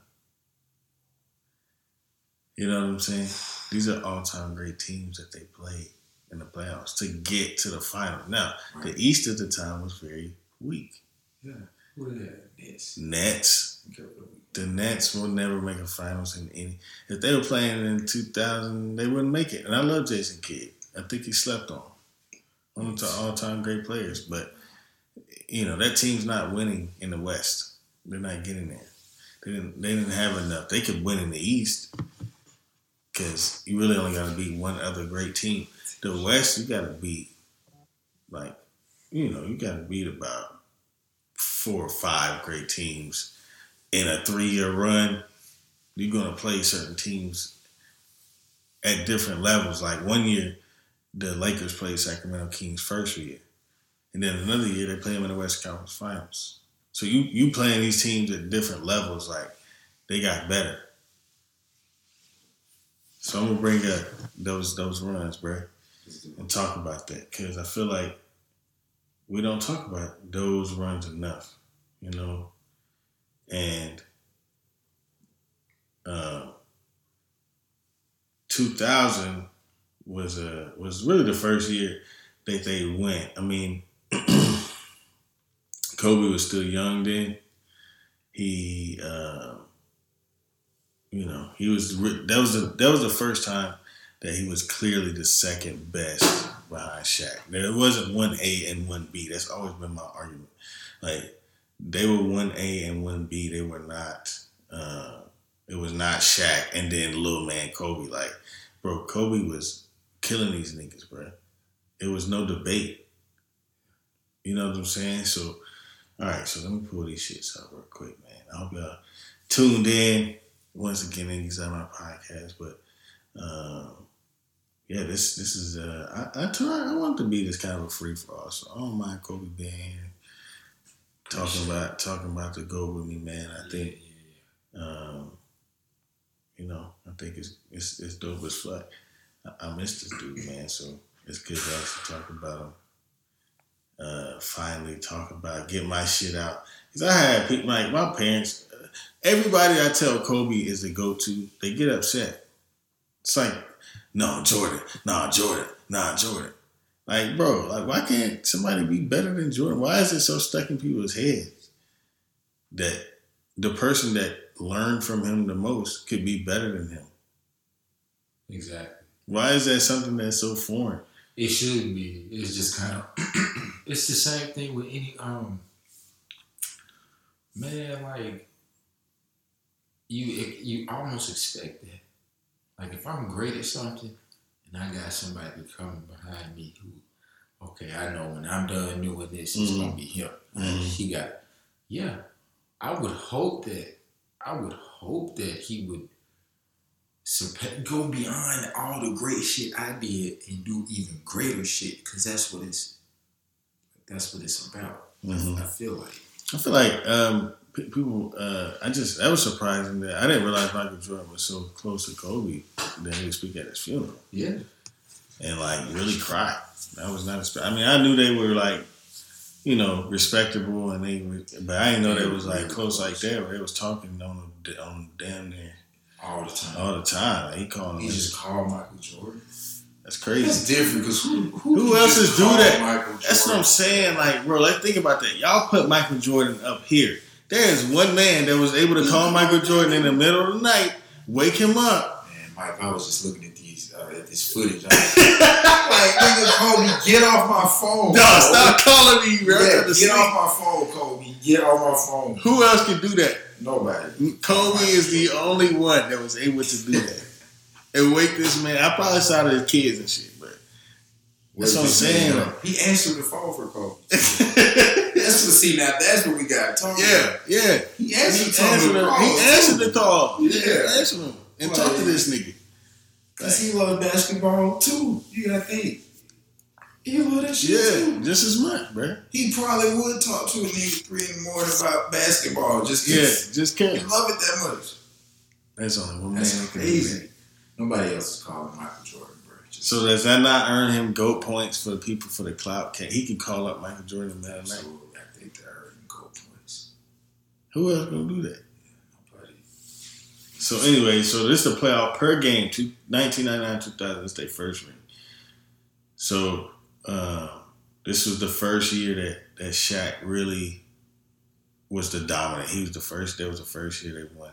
You know what I'm saying? These are all time great teams that they played in the playoffs to get to the final. Now, the East at the time was very weak. Yeah. Who? Nets. Nets, Okay, what are we- the Nets will never make a finals in any. If they were playing in 2000, they wouldn't make it. And I love Jason Kidd. I think he slept on. One of the all-time great players, but you know that team's not winning in the West. They're not getting there. They didn't. They didn't have enough. They could win in the East because you really only got to beat one other great team. The West, you got to beat like you know you got to beat about four or five great teams in a three-year run. You're gonna play certain teams at different levels. Like one year, the Lakers played Sacramento Kings first year, and then another year they play them in the West Conference Finals. So you you playing these teams at different levels, like they got better. So I'm gonna bring up those those runs, bro, and talk about that because I feel like we don't talk about those runs enough, you know, and. Um, 2000 was a was really the first year that they went. I mean, [clears throat] Kobe was still young then. He, uh, you know, he was that was the that was the first time that he was clearly the second best behind Shaq. There wasn't one A and one B. That's always been my argument. Like they were one A and one B. They were not. Uh, it was not Shaq and then little man Kobe. Like, bro, Kobe was killing these niggas, bro. It was no debate. You know what I'm saying? So, all right. So let me pull these shits up real quick, man. I hope y'all tuned in once again. On my podcast, but um, yeah, this this is uh, I I, try, I want to be this kind of a free for all. So I don't mind Kobe being here, talking about talking about the go with me, man. I think. Um, you know, I think it's it's, it's dope as fuck. I, I miss this dude, man. So it's good to actually talk about him. Uh, finally talk about get my shit out because I had people like my parents. Everybody I tell Kobe is the go to. They get upset. It's like, no Jordan, nah Jordan, nah Jordan. Like, bro, like why can't somebody be better than Jordan? Why is it so stuck in people's heads that the person that learned from him the most could be better than him? Exactly. Why is that something that's so foreign? It shouldn't be. It's just kind of. [clears throat] it's the same thing with any um. Man, like you, you almost expect that. Like if I'm great at something, and I got somebody coming behind me who, okay, I know when I'm done doing this, it's Mhm. gonna be him. Mhm. He got, yeah. I would hope that. I would hope that he would go beyond all the great shit I did and do even greater shit because that's what it's that's what it's about. Mhm. I feel like I feel like um, people, uh, I just that was surprising that I didn't realize Michael Jordan was so close to Kobe that he would speak at his funeral Yeah. and like really cry. That was not. I mean, I knew they were like, you know, respectable, and they were, but I didn't know they was like close like that. Where they was talking on the, on damn near All the time. all the time. Like, he calling he him. just called Michael Jordan. That's crazy. That's different because who, who, Who else is do that? That's what I'm saying. Like, bro, let's think about that. Y'all put Michael Jordan up here. There is one man that was able to call Michael Jordan in the middle of the night, wake him up. Man, Mike, I was just looking at these uh, at this footage. I was like, [laughs] nigga, Kobe, get off my phone. No, bro. stop calling me, bro. Yeah, get asleep. off my phone, Kobe. Get off my phone. Who else can do that? Nobody. Kobe is the only one that was able to do that. And wake this man. I probably saw his kids and shit, but That's what I'm saying. He answered the phone for Kobe. [laughs] That's what. See, now that's what we got to talk yeah, yeah. He He answered, the the, he answered the call. Yeah, Yeah. answered him and talk to this nigga. Cause he loves basketball too. You gotta think. He love that shit Yeah, too. just as much, bro. He probably would talk to a nigga three in the morning about basketball just Yeah, just he can't. love it that much. That's only one man That's that can do crazy. that. Nobody else is calling Michael Jordan, So does that not earn him goat points for the people for the clout? Can he can call up Michael Jordan in the middle of the night? absolutely, I think they're earning gold points. Who else gonna do that? So anyway, so this is the playoff per game, two, 1999 2000. It's their first ring. So um, this was the first year that that Shaq really was the dominant. He was the first. That was the first year they won.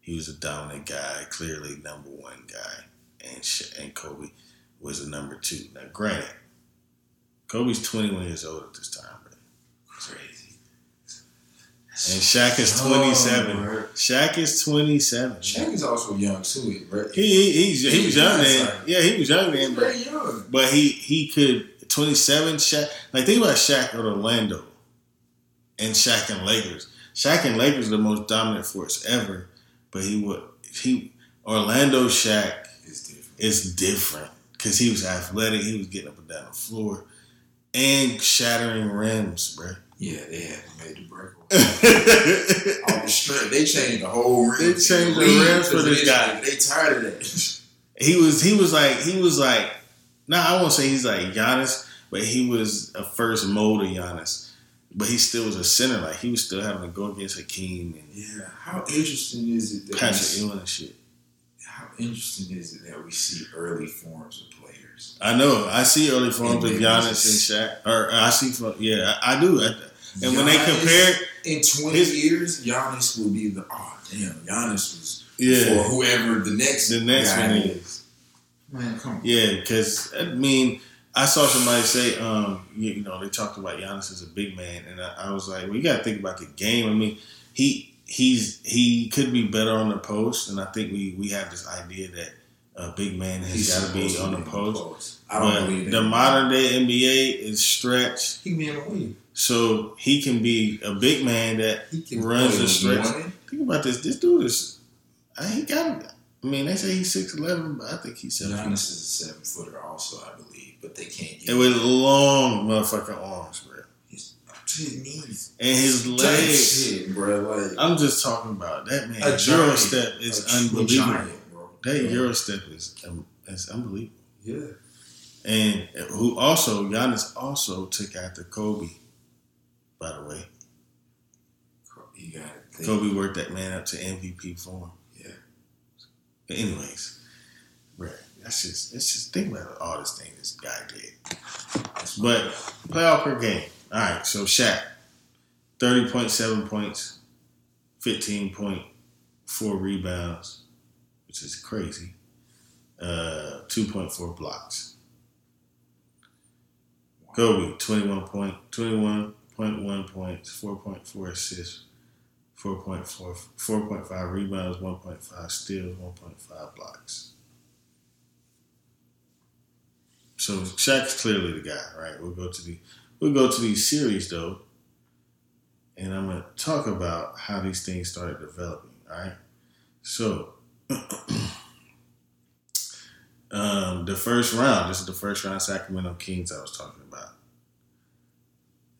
He was a dominant guy, clearly number one guy, and and Kobe was the number two. Now, granted, Kobe's 21 years old at this time. And Shaq is Oh, 27. bro. Shaq is 27. Shaq is also young too, right? He, he he's, he was young then. Yeah, he was young then, but very young. but he he could 27 Shaq. Like think about Shaq at Orlando and Shaq and Lakers. Shaq and Lakers are the most dominant force ever, but he would he Orlando Shaq It's different. is different because he was athletic. He was getting up and down the floor and shattering rims, bro. Yeah, they had made the breakaway. On the strip, they changed the whole rim. They changed the rims for this guy. They tired of that. [laughs] he was he was like he was like now I won't say he's like Giannis, but he was a first mold of Giannis. But he still was a center, like he was still having to go against Hakeem and yeah, how interesting is it that we Patrick see, Ewing and shit. how interesting is it that we see early forms of players? I know. I see early forms of Giannis Giannis. and Shaq, or I see yeah, I, I do. I, and when they compare, in twenty his- years, Giannis will be the oh damn, Giannis was yeah, for whoever the next the next one is. Man, come on. yeah, because I mean, I saw somebody say, um, you, you know, they talked about Giannis as a big man, and I, I was like, well, you got to think about the game. I mean, he he's he could be better on the post, and I think we we have this idea that a big man has got to be on the in post. I don't But believe that. the modern day NBA is stretched, he can be in the wing. So he can be a big man that He can Runs the stretch. think about this. This dude is, I he got. I mean, they say he's six eleven, but I think he's seven. Giannis is a seven footer, also, I believe, but they can't get And with long motherfucking arms, bro, his, up to his knees. and his legs. shit, bro. Like I'm just talking about that man. A Euro step is a unbelievable. giant, bro. That yeah. Euro step is um, is unbelievable. Yeah. And who also Giannis also took after Kobe. By the way, You got. Think. Kobe worked that man up to MVP form. Yeah. But anyways, right. That's just it's just think about all this thing this guy did. But playoff per game. All right, so Shaq, thirty point seven points, fifteen point four rebounds, which is crazy. Uh, two point four blocks. Kobe, twenty one point twenty one point one points, four point four assists, 4.4, 4.5 rebounds, 1.5 steals, 1.5 blocks. So Shaq's clearly the guy, right? We'll go to the we'll go to these series though, and I'm gonna talk about how these things started developing. All right, so [clears throat] um, the first round. This is the first round Sacramento Kings I was talking about.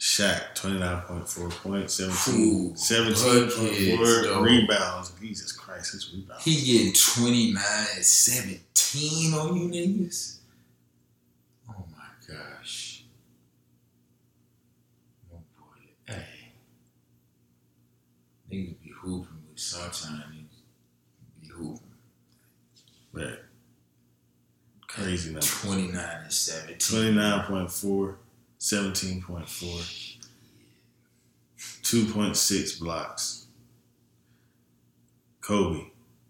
Shaq, 29.4 points, 17, Ooh, 17.4 rebounds. Jesus Christ, his rebounds. He getting 29 and 17 on you niggas. Oh my gosh. Oh boy. Hey. Niggas be hooping, but sometimes niggas be hooping. Right. Crazy number. 29 and 17. 29.4, 17.4, 2.6 blocks. Kobe,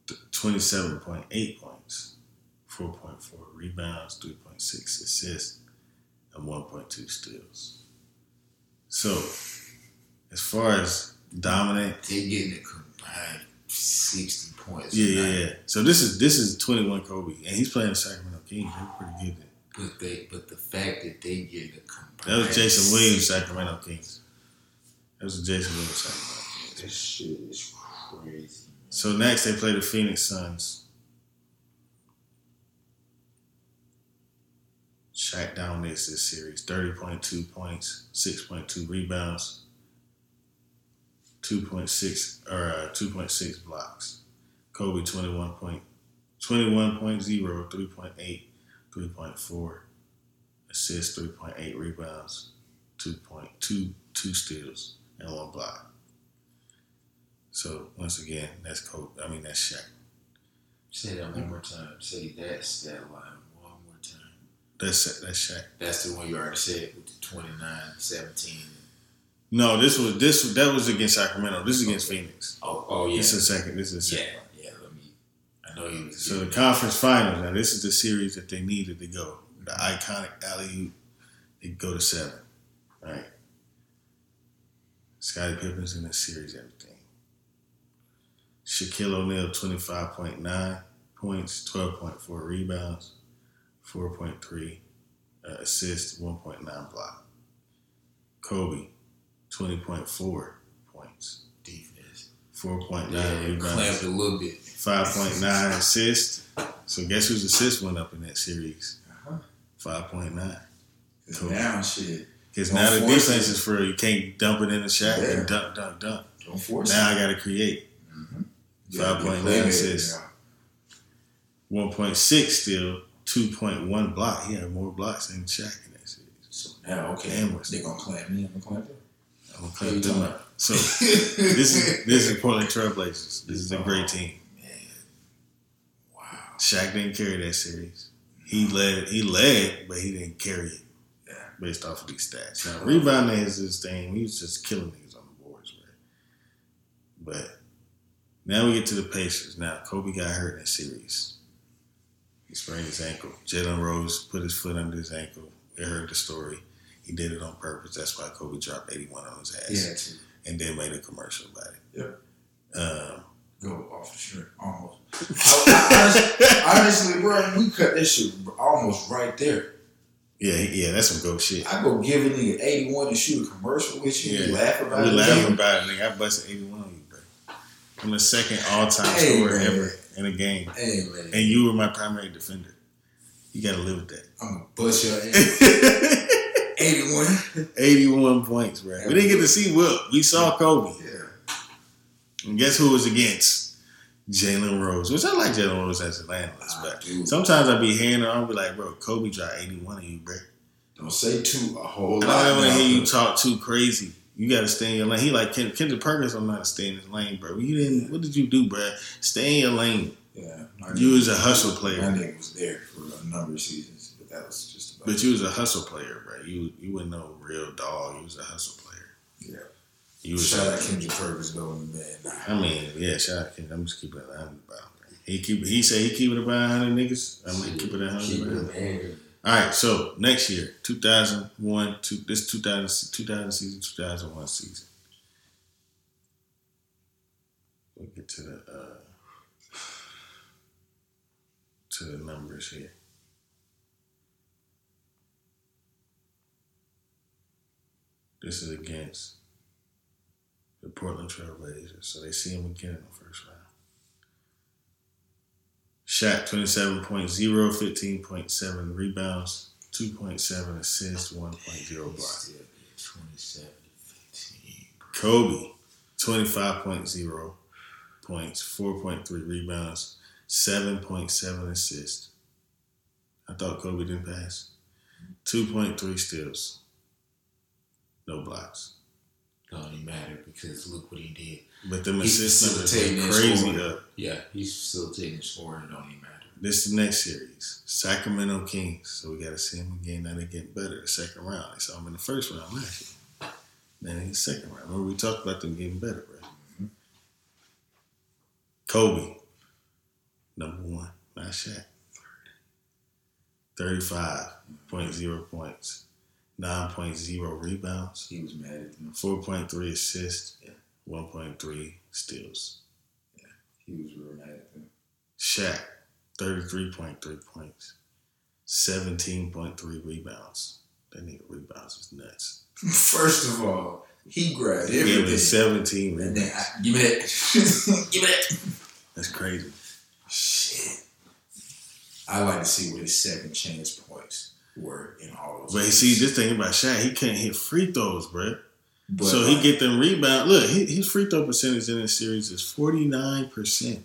27.8 points, 4.4 rebounds, 3.6 assists, and 1.2 steals. So, as far as dominant, they're getting a combined 60 points. yeah, yeah, yeah. So this is this is 21 Kobe, and he's playing the Sacramento Kings. They're pretty good. But they, but the fact that they get a combined That was Jason Williams, Sacramento Kings. That was Jason Williams, Sacramento Kings. This shit is crazy. So next they play the Phoenix Suns. Shaq dominates this series. 30.2 points, 6.2 rebounds, 2.6 or uh, 2.6 blocks. Kobe 21 point, 21.0, 3.8, 3.4 assists, 3.8 rebounds, 2.2 two steals, and one block. So once again, that's Kobe. I mean that's Shaq. Say that one more time. Say that stat line one more time. That's that's Shaq. That's the one you already said with the 29, 17. No, this was this that was against Sacramento. This is against Phoenix. Oh, oh yeah. This is a second. This is a second. yeah. I know was. So the conference finals. Now this is the series that they needed to go. The iconic alley oop. They go to seven. Right. Scottie Pippen's in this series. Everything. Shaquille O'Neal twenty five point nine points, twelve point four rebounds, four point three uh, assists, one point nine block. Kobe twenty point four points, defense. Four point nine Yeah, rebounds. clamped a little bit. Five point nine assists. So guess whose assist went up in that series? Uh-huh. Five point Cool. Now shit. Because now the defense it. is for you can't dump it in the shot Yeah. and dunk, dunk, dunk. Don't force Now it. I got to create. Mhm. Five point nine assists. One point six still. Two point one block. He had more blocks than Shaq in that series. So now, okay, what's- they gonna clamp me. I'm gonna clamp them. I'm gonna clap them up. So this is this is [laughs] Portland Trailblazers. This is a great team. Man. Shaq didn't carry that series. He led. He led, but he didn't carry it. Yeah. Based off of these stats. Now rebounding is his thing. He was just killing niggas on the boards, right? But now we get to the Pacers. Now Kobe got hurt in that series. He sprained his ankle. Jalen Rose put his foot under his ankle. We heard the story. He did it on purpose. That's why Kobe dropped 81 on his ass. Yeah. And then made a commercial about it. Yep. Um, Go off the shirt, almost. I, I, honestly, bro, we cut this shit almost right there. yeah, yeah, that's some goat shit. I go give a nigga 81 and shoot a commercial with you. Yeah. You laugh about We it. laughing again. about it, nigga. I busted 81 on you, bro. I'm the second all time Hey, scorer man. ever in a game. Hey, man. And you were my primary defender. You gotta live with that. I'm gonna bust your ass. [laughs] 81. 81 points, bro. We didn't get to see Wilt. We saw Kobe. Yeah. And guess who was against? Jalen Rose. Which I like Jalen Rose as an analyst, ah, but do. sometimes I be hearing her, I'll be like, bro, Kobe dropped 81 on you, bro. Don't say too a whole I lot. don't want to hear you talk too crazy. You got to stay in your lane. He like Ken, Kendrick Perkins. I'm not stay in his lane, bro. You didn't. What did you do, bro? Stay in your lane. Yeah. You was a hustle player. My nigga was there for a number of seasons, but that was just about but you was a hustle player, bro. You you wasn't no real dog. You was a hustle player. Yeah. You was. Shout out Kendrick Perkins though, man. Nah. I mean, yeah. Shout out Kendrick. I'm just keeping it hundred about. He keep. He say he keep it about hundred niggas. I'm gonna keep it a Keep hundred. All right. So next year, 2001. Two, this 2000 2000 season, 2001 season. We'll get to the uh, to the numbers here. This is against the Portland Trailblazers, so they see him again in the first round. Shaq 27.0, 15.7 rebounds, 2.7 assists, 1.0 blocks. Still 27 15. Kobe, 25.0 points, 4.3 rebounds, 7.7 assists. I thought Kobe didn't pass. 2.3 steals. No blocks. Don't even matter because look what he did. But them He's assist numbers facilitating and crazy scoring. up. Yeah, he's facilitating scoring. It don't even matter. This is the next series. Sacramento Kings. So we got to see them again. Now they get better the second round. I saw them in the first round last year. Then in the second round. Remember we talked about them getting better, right? Mm-hmm. Kobe, number one. Not Shaq. 35.0 points. 9.0 rebounds. He was mad at them. 4.3 assists. 1.3 steals. Yeah. He was real mad at them. Shaq, 33.3 points, 17.3 rebounds. That nigga rebounds is nuts. [laughs] First of all, he grabbed He everything. us 17 And then. I, give me that. [laughs] give me that. That's crazy. Shit. I like to see what his second chance points were in all those. But games. see, this thing about Shaq, he can't hit free throws, bro. But, so he uh, get them rebound. Look, his free throw percentage in this series is 49%.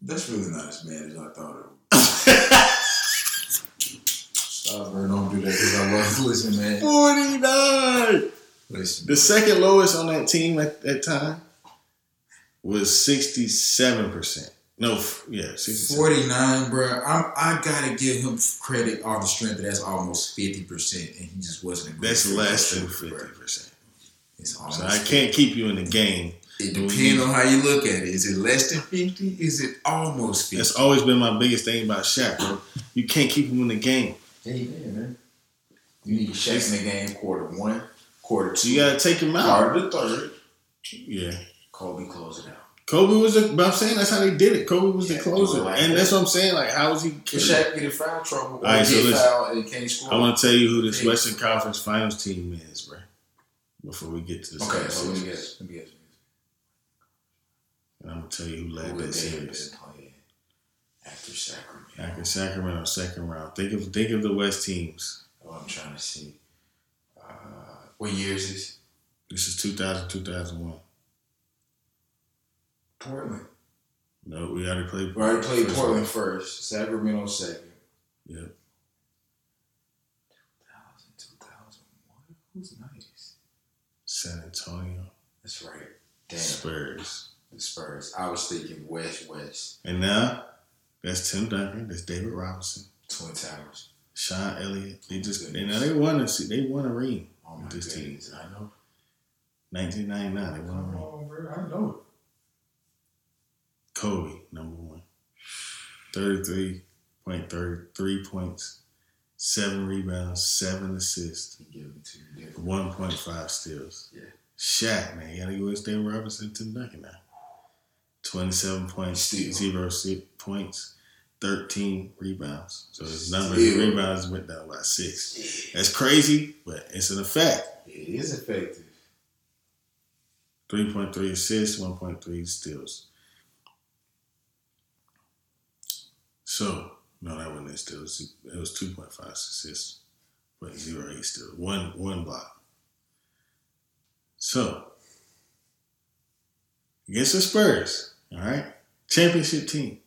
That's really not as bad as I thought it [laughs] was. Stop, bro. Don't do that because I love [laughs] listen, man. 49! Listen. The second lowest on that team at that time was 67%. No, yeah, 67. 49, bro. I'm, I gotta give him credit off the strength that that's almost 50%, and he just wasn't a great That's less than 50%. It's almost So I can't keep you in the game. It depends on how you look at it. Is it less than 50? Is it almost 50? That's always been my biggest thing about Shaq, bro. You can't keep him in the game. Hey, man, man. You need Shaq in the game quarter one, quarter two, you gotta take him out. of the third. Yeah. Kobe close it out. Kobe was the but I'm saying that's how they did it. Kobe was the Yeah, do closer. like and that. that's what I'm saying. Like how is he Shaq get in foul trouble or Alright, so listen. foul and can't score. I wanna tell you who this. Western Conference Finals team is, bro. Before we get to the okay, so let me guess. Let me guess. And I'm gonna tell you who Who led would that series. after Sacramento? After Sacramento second round. Think of think of the West teams. Oh, I'm trying to see. Uh, what years is this? This is 2000, 2001. Portland. No, we already played. We already played first Portland round. first. Sacramento second. Yep. 2000, 2001. Who's nice? San Antonio. That's right. Damn. Spurs. The Spurs. I was thinking West West. And now that's Tim Duncan. That's David Robinson. Twin Towers. Sean Elliott. They just they now they won a they won a ring. Oh my This team. I know. 1999. They won a ring. on, bro. I know. Kobe number one. 33.33 points, seven rebounds, seven assists, He give it to you. Yeah. 1.5 steals. Yeah. Shaq, man, you gotta go with David Robinson Tim Duncan now. 27 points, points, 13 rebounds. So his number of rebounds went down by six. That's crazy, but it's an effect. It is effective. 3.3 assists, 1.3 steals. So, no, that wasn't it steals. It was 2.5 assists, but zero eight steals. One, one block. So, against the Spurs, all right? Championship team.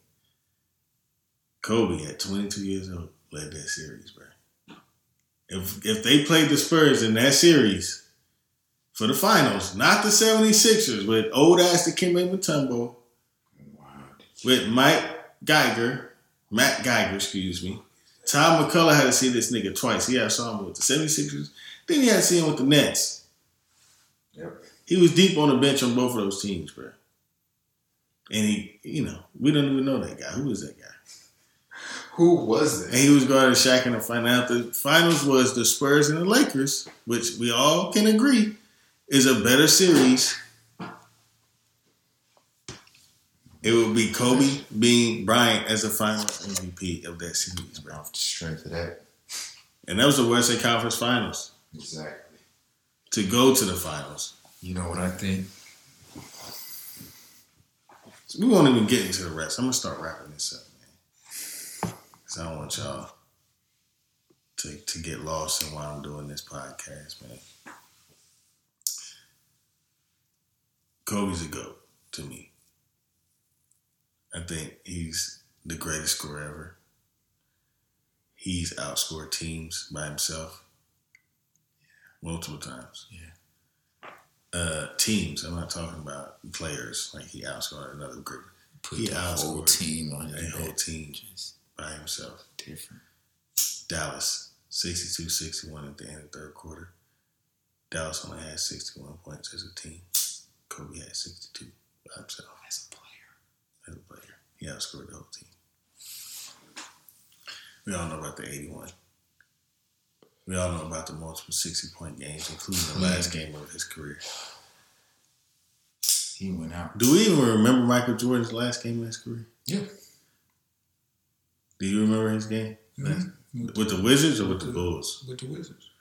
Kobe at 22 years old led that series, bro. If if they played the Spurs in that series for the finals, not the 76ers, with old ass Dikembe Mutombo, Wow. with Mike Geiger, Matt Geiger, excuse me. Tom MacCulloch had to see this nigga twice. He had saw him with the 76ers, then he had to see him with the Nets. Yep. He was deep on the bench on both of those teams, bro. And he, you know, we don't even know that guy. Who is that guy? Who was it? And he was guarding Shaq in the final. The finals was the Spurs and the Lakers, which we all can agree is a better series. It would be Kobe being Bryant as the Finals MVP of that series, bro. Off the strength of that, and that was the Western Conference Finals. Exactly. To go to the finals. You know what I think? So we won't even get into the rest. I'm gonna start wrapping this up, man. Cause I don't want y'all to, to get lost in why I'm doing this podcast, man. Kobe's a goat to me. I think he's the greatest scorer ever. He's outscored teams by himself multiple times. Yeah. Uh, teams. I'm not talking about players. Like he outscored another group. Put He the whole team on A whole team Just by himself. different. Dallas, 62-61 at the end of the third quarter. Dallas only had 61 points as a team. Kobe had 62 by himself As a player. as a player. He outscored the whole team. We all know about the 81. We all know about the multiple 60-point games, including the last game of his career. He went out. Do we even remember Michael Jordan's last game of his career? Yeah. Do you remember his game? Mhm. With the Wizards or with the Bulls? With the Wizards.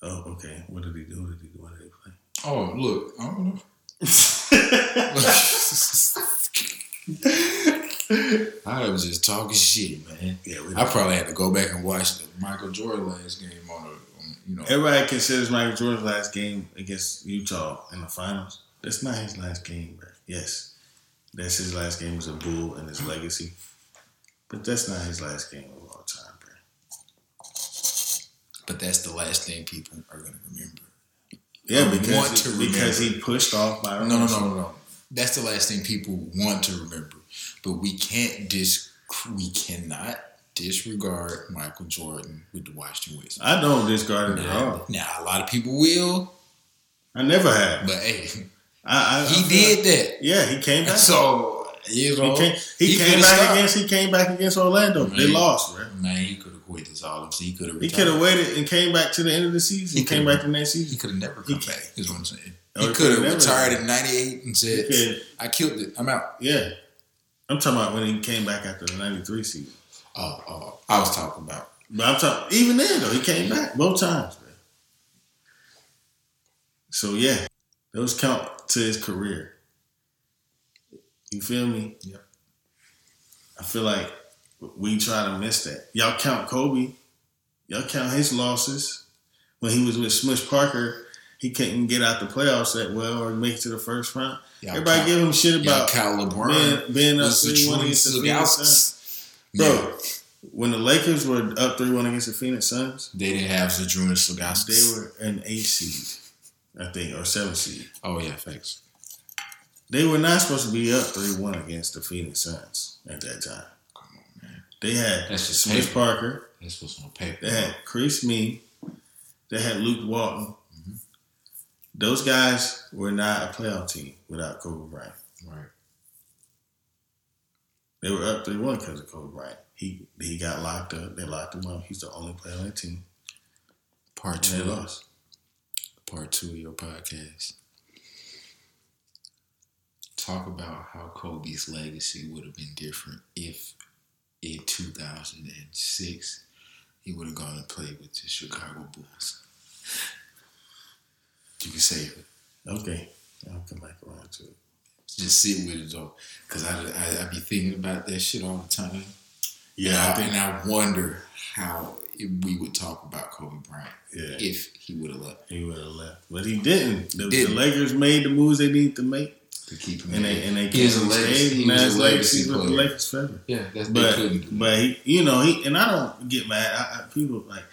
Oh, okay. What did he do? What did he do? What did he play? Oh, look. I don't know. [laughs] [laughs] [laughs] [laughs] I was just talking shit, man. yeah, I probably had to go back and watch the Michael Jordan last game on a, on, you know. Everybody considers Michael Jordan's last game against Utah in the finals. That's not his last game, bro. Yes, that's his last game as a Bull and his legacy, but that's not his last game of all time, bro. But that's the last thing people are gonna remember. Yeah, because want to because he pushed off by No, no, no, no, no. That's the last thing people want to remember. But we can't dis. We cannot disregard Michael Jordan with the Washington Wizards. I don't discard it at all. now, a lot of people will, I never have. but hey, I, I, I he feel did like- that. yeah, he came back. So you know, he came, he he came back stopped. against. He came back against Orlando. They lost, bro. man, he could have quit this all of He could have. He could have waited and came back to the end of the season. He He came back the next season. He could have never come back. Is what I'm saying. Oh, He could have retired in '98 and said, "I killed it. I'm out." Yeah. I'm talking about when he came back after the 93 season. Oh, oh, I was talking about. But I'm talking, even then, though, he came back both times, man. So, yeah, those count to his career. You feel me? Yeah. I feel like we try to miss that. Y'all count Kobe. Y'all count his losses. When he was with Smush Parker, he couldn't get out the playoffs that well or make it to the first round. Y'all Everybody count- give him shit about count LeBron being, being up 3 1 against the Phoenix Suns. Bro, Yeah, when the Lakers were up 3 1 against the Phoenix Suns, they didn't have Zadrunas they were an 8 seed, I think, or 7 seed. Oh yeah, thanks. They were not supposed to be up 3 1 against the Phoenix Suns at that time. Come on, man. They had That's just Smush paper. Parker, That's what's on paper. they had Chris Mihm, they had Luke Walton. Those guys were not a playoff team without Kobe Bryant. Right. They were up 3 1 because of Kobe Bryant. He he got locked up. They locked him up. He's the only player on the team. Part And they two. lost. Part two of your podcast. Talk about how Kobe's legacy would have been different if in 2006 he would have gone and played with the Chicago Bulls. You can save it. Okay. I'll come back around to it. Just sit with it though, because I, I I be thinking about that shit all the time. Yeah, I and I wonder how we would talk about Kobe Bryant yeah, if he would have left he would have left, but he didn't. The, the Didn't. Lakers made the moves they need to make, to keep him. and they and they He is a legacy- stayed, he was a legacy legacy the. Lakers forever. yeah, that's But but he, you know, he and I don't get mad. I, I, people like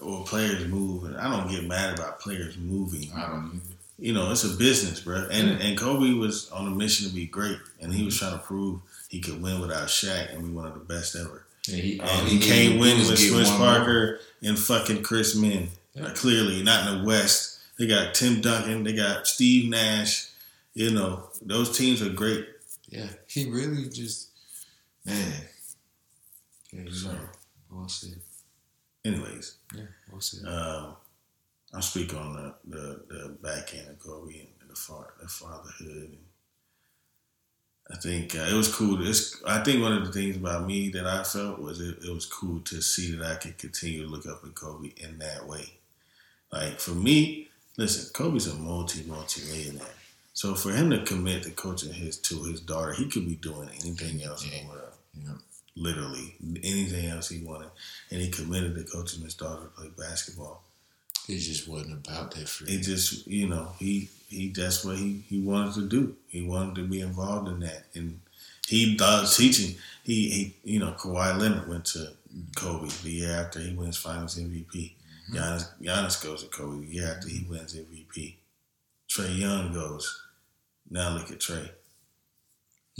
or players move, and I don't get mad about players moving. I don't either. You know, it's a business, bro. And Yeah. and Kobe was on a mission to be great, and he was trying to prove he could win without Shaq and be one of the best ever. Yeah, he, And he he can't needed win was with get Swiss one more. Parker and fucking Chris Mihm. Yeah. Uh, clearly, not in the West. They got Tim Duncan. They got Steve Nash. You know, those teams are great. Yeah, he really just man. Yeah, you're So, right. Well said. anyways, Yeah, well said. um, I'll speak on the, the, the back end of Kobe and the, fa- the fatherhood. I think uh, it was cool. It's, I think one of the things about me that I felt was it, it was cool to see that I could continue to look up at Kobe in that way. Like for me, listen, Kobe's a multi multi millionaire. So for him to commit to coaching his to his daughter, he could be doing anything else in the world. Yeah. Literally anything else he wanted, and he committed to coaching his daughter to play basketball. It just wasn't about that for him. It just, you know, he he that's what he he wanted to do. He wanted to be involved in that, and he does teaching. He he, you know, Kawhi Leonard went to Kobe the year after he wins Finals MVP. Mm-hmm. Giannis Giannis goes to Kobe the year after he wins MVP. Trae Young goes. Now look at Trae.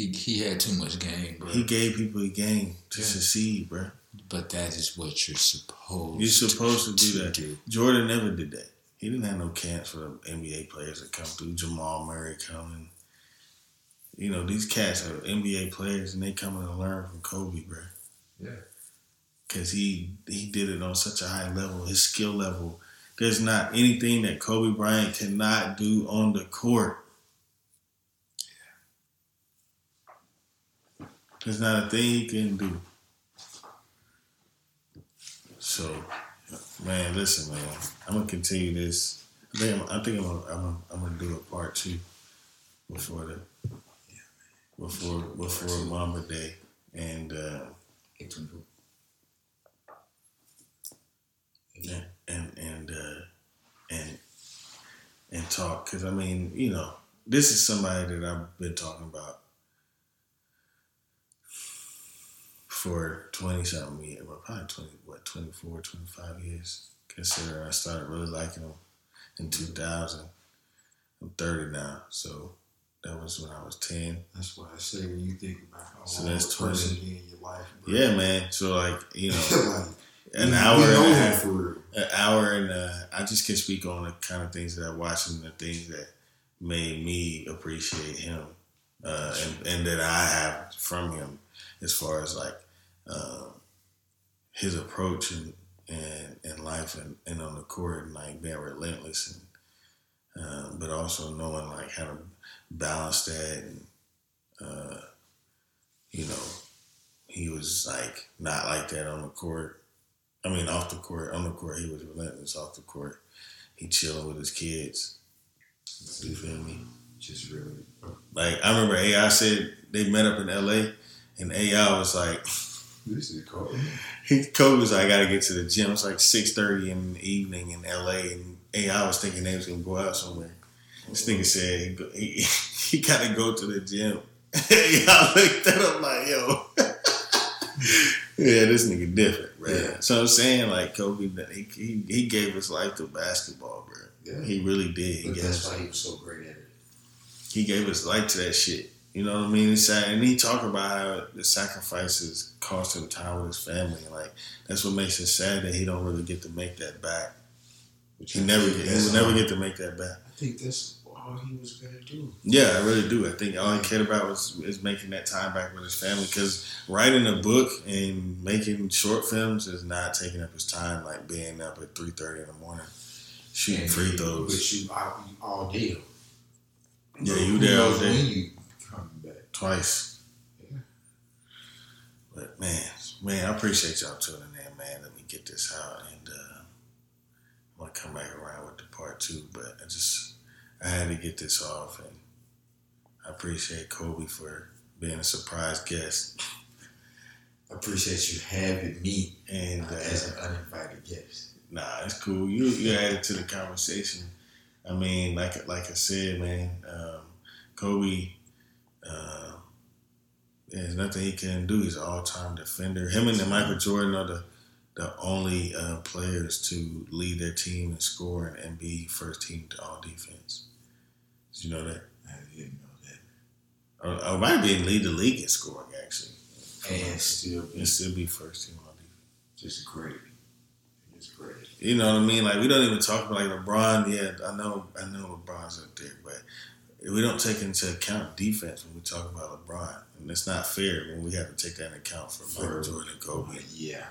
He he had too much game, bro. He gave people a game to Yeah. succeed, bro. but that is what you're supposed. To do. You're supposed to do to that. do. Jordan never did that. He didn't have no camps for the NBA players that come through. Jamal Murray coming. You know, these cats are NBA players and they coming to learn from Kobe, bro. Yeah. Cause he he did it on such a high level. His skill level. There's not anything that Kobe Bryant cannot do on the court. There's not a thing he can do. So, man, listen, man. I'm gonna continue this. I think I'm, I think I'm, gonna, I'm, gonna, I'm gonna do a part two before the before before Mamba Day, and uh, and and uh, and and talk because I mean, you know, this is somebody that I've been talking about for 20 something years, well, probably 20, what, 24, 25 years. Considering I started really liking him in 2000. I'm 30 now, so that was when I was 10. That's why I say when you think about how So long that's 20. be in your life, bro. Yeah, man. So, like, you [laughs] know, like an hour and a half. for an hour and uh, I just can speak on the kind of things that I watched and the things that made me appreciate him uh, and, and that I have from him as far as like um, his approach and and in life and, and on the court and like being relentless and um, but also knowing like how to balance that and uh, you know he was like not like that on the court I mean, off the court, on the court, he was relentless. Off the court, he chilling with his kids. You feel me? Just really. Like I remember AI said they met up in LA, and AI was like, [laughs] This is cool. he Kobe was like, I gotta get to the gym. It's like six thirty in the evening in LA, and AI was thinking they was gonna go out somewhere. This nigga said he he, [laughs] he gotta go to the gym. [laughs] I looked at him like, yo. [laughs] Yeah, this nigga different, bro. Yeah. So I'm saying, like Kobe, he, he he gave his life to basketball, bro. Yeah. He really did. He that's why he was so great at it. he gave his life to that shit. You know what I mean? He said, and he talked about how the sacrifices cost him time with his family. Like that's what makes it sad that he don't really get to make that back. Which He never get, he will never get to make that back. I think that's all he was gonna do. Yeah, I really do. I think all he cared about was is making that time back with his family. Because writing a book and making short films is not taking up his time. Like being up at three thirty in the morning, shooting And free throws. would shoot all, all day. Yeah, you there all day. When you coming back? Twice. Yeah. But man, man, I appreciate y'all tuning in, man. Let me get this out, and uh, I'm gonna come back around with the part two. But I just I had to get this off, and I appreciate Colby for being a surprise guest. I appreciate you having me And uh, uh, as an uninvited guest. Nah, it's cool. You you added to the conversation. I mean, like like I said, man, um, Kobe. Uh, there's nothing he can do. He's an all time defender. Him and Michael Jordan are the the only uh, players to lead their team in scoring and be first team to all defense. Did you know that? I didn't know that. Or, or might be lead the league in scoring actually, And still be and still be first team all defense. just great. Just great. You know what I mean? Like we don't even talk about like LeBron. Yeah, I know, I know LeBron's up there, but we don't take into account defense when we talk about LeBron, and it's not fair when we have to take that into account for Michael For- Jordan and Kobe. Yeah,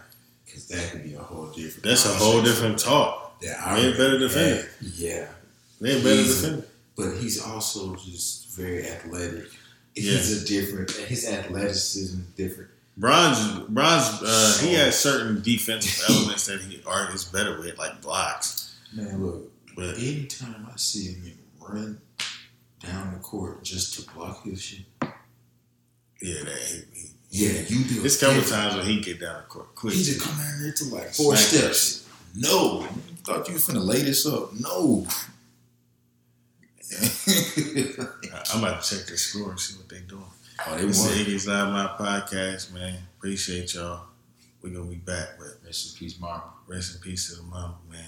because that could be a whole different. That's a whole different talk. That They're better defender. Yeah, They're better He's- defender. but he's also just very athletic. Yeah. He's a different. His athleticism is different. Bron's, Bron's, uh, he has certain defensive [laughs] elements that he are is better with, like blocks. Man, look. But Anytime I see him run down the court just to block his shit, yeah, that he, he, yeah, you do. it's a couple times when he get down the court quick. He just come out here to like four steps. No, thought you was finna lay this up. No. [laughs] I'm about to check the score and see what they doing. oh, they This is. Iggy's Loud Mouth Podcast, man. Appreciate y'all. We're gonna be back, with Rest in peace, Mamba. rest in peace to the Mamba, man.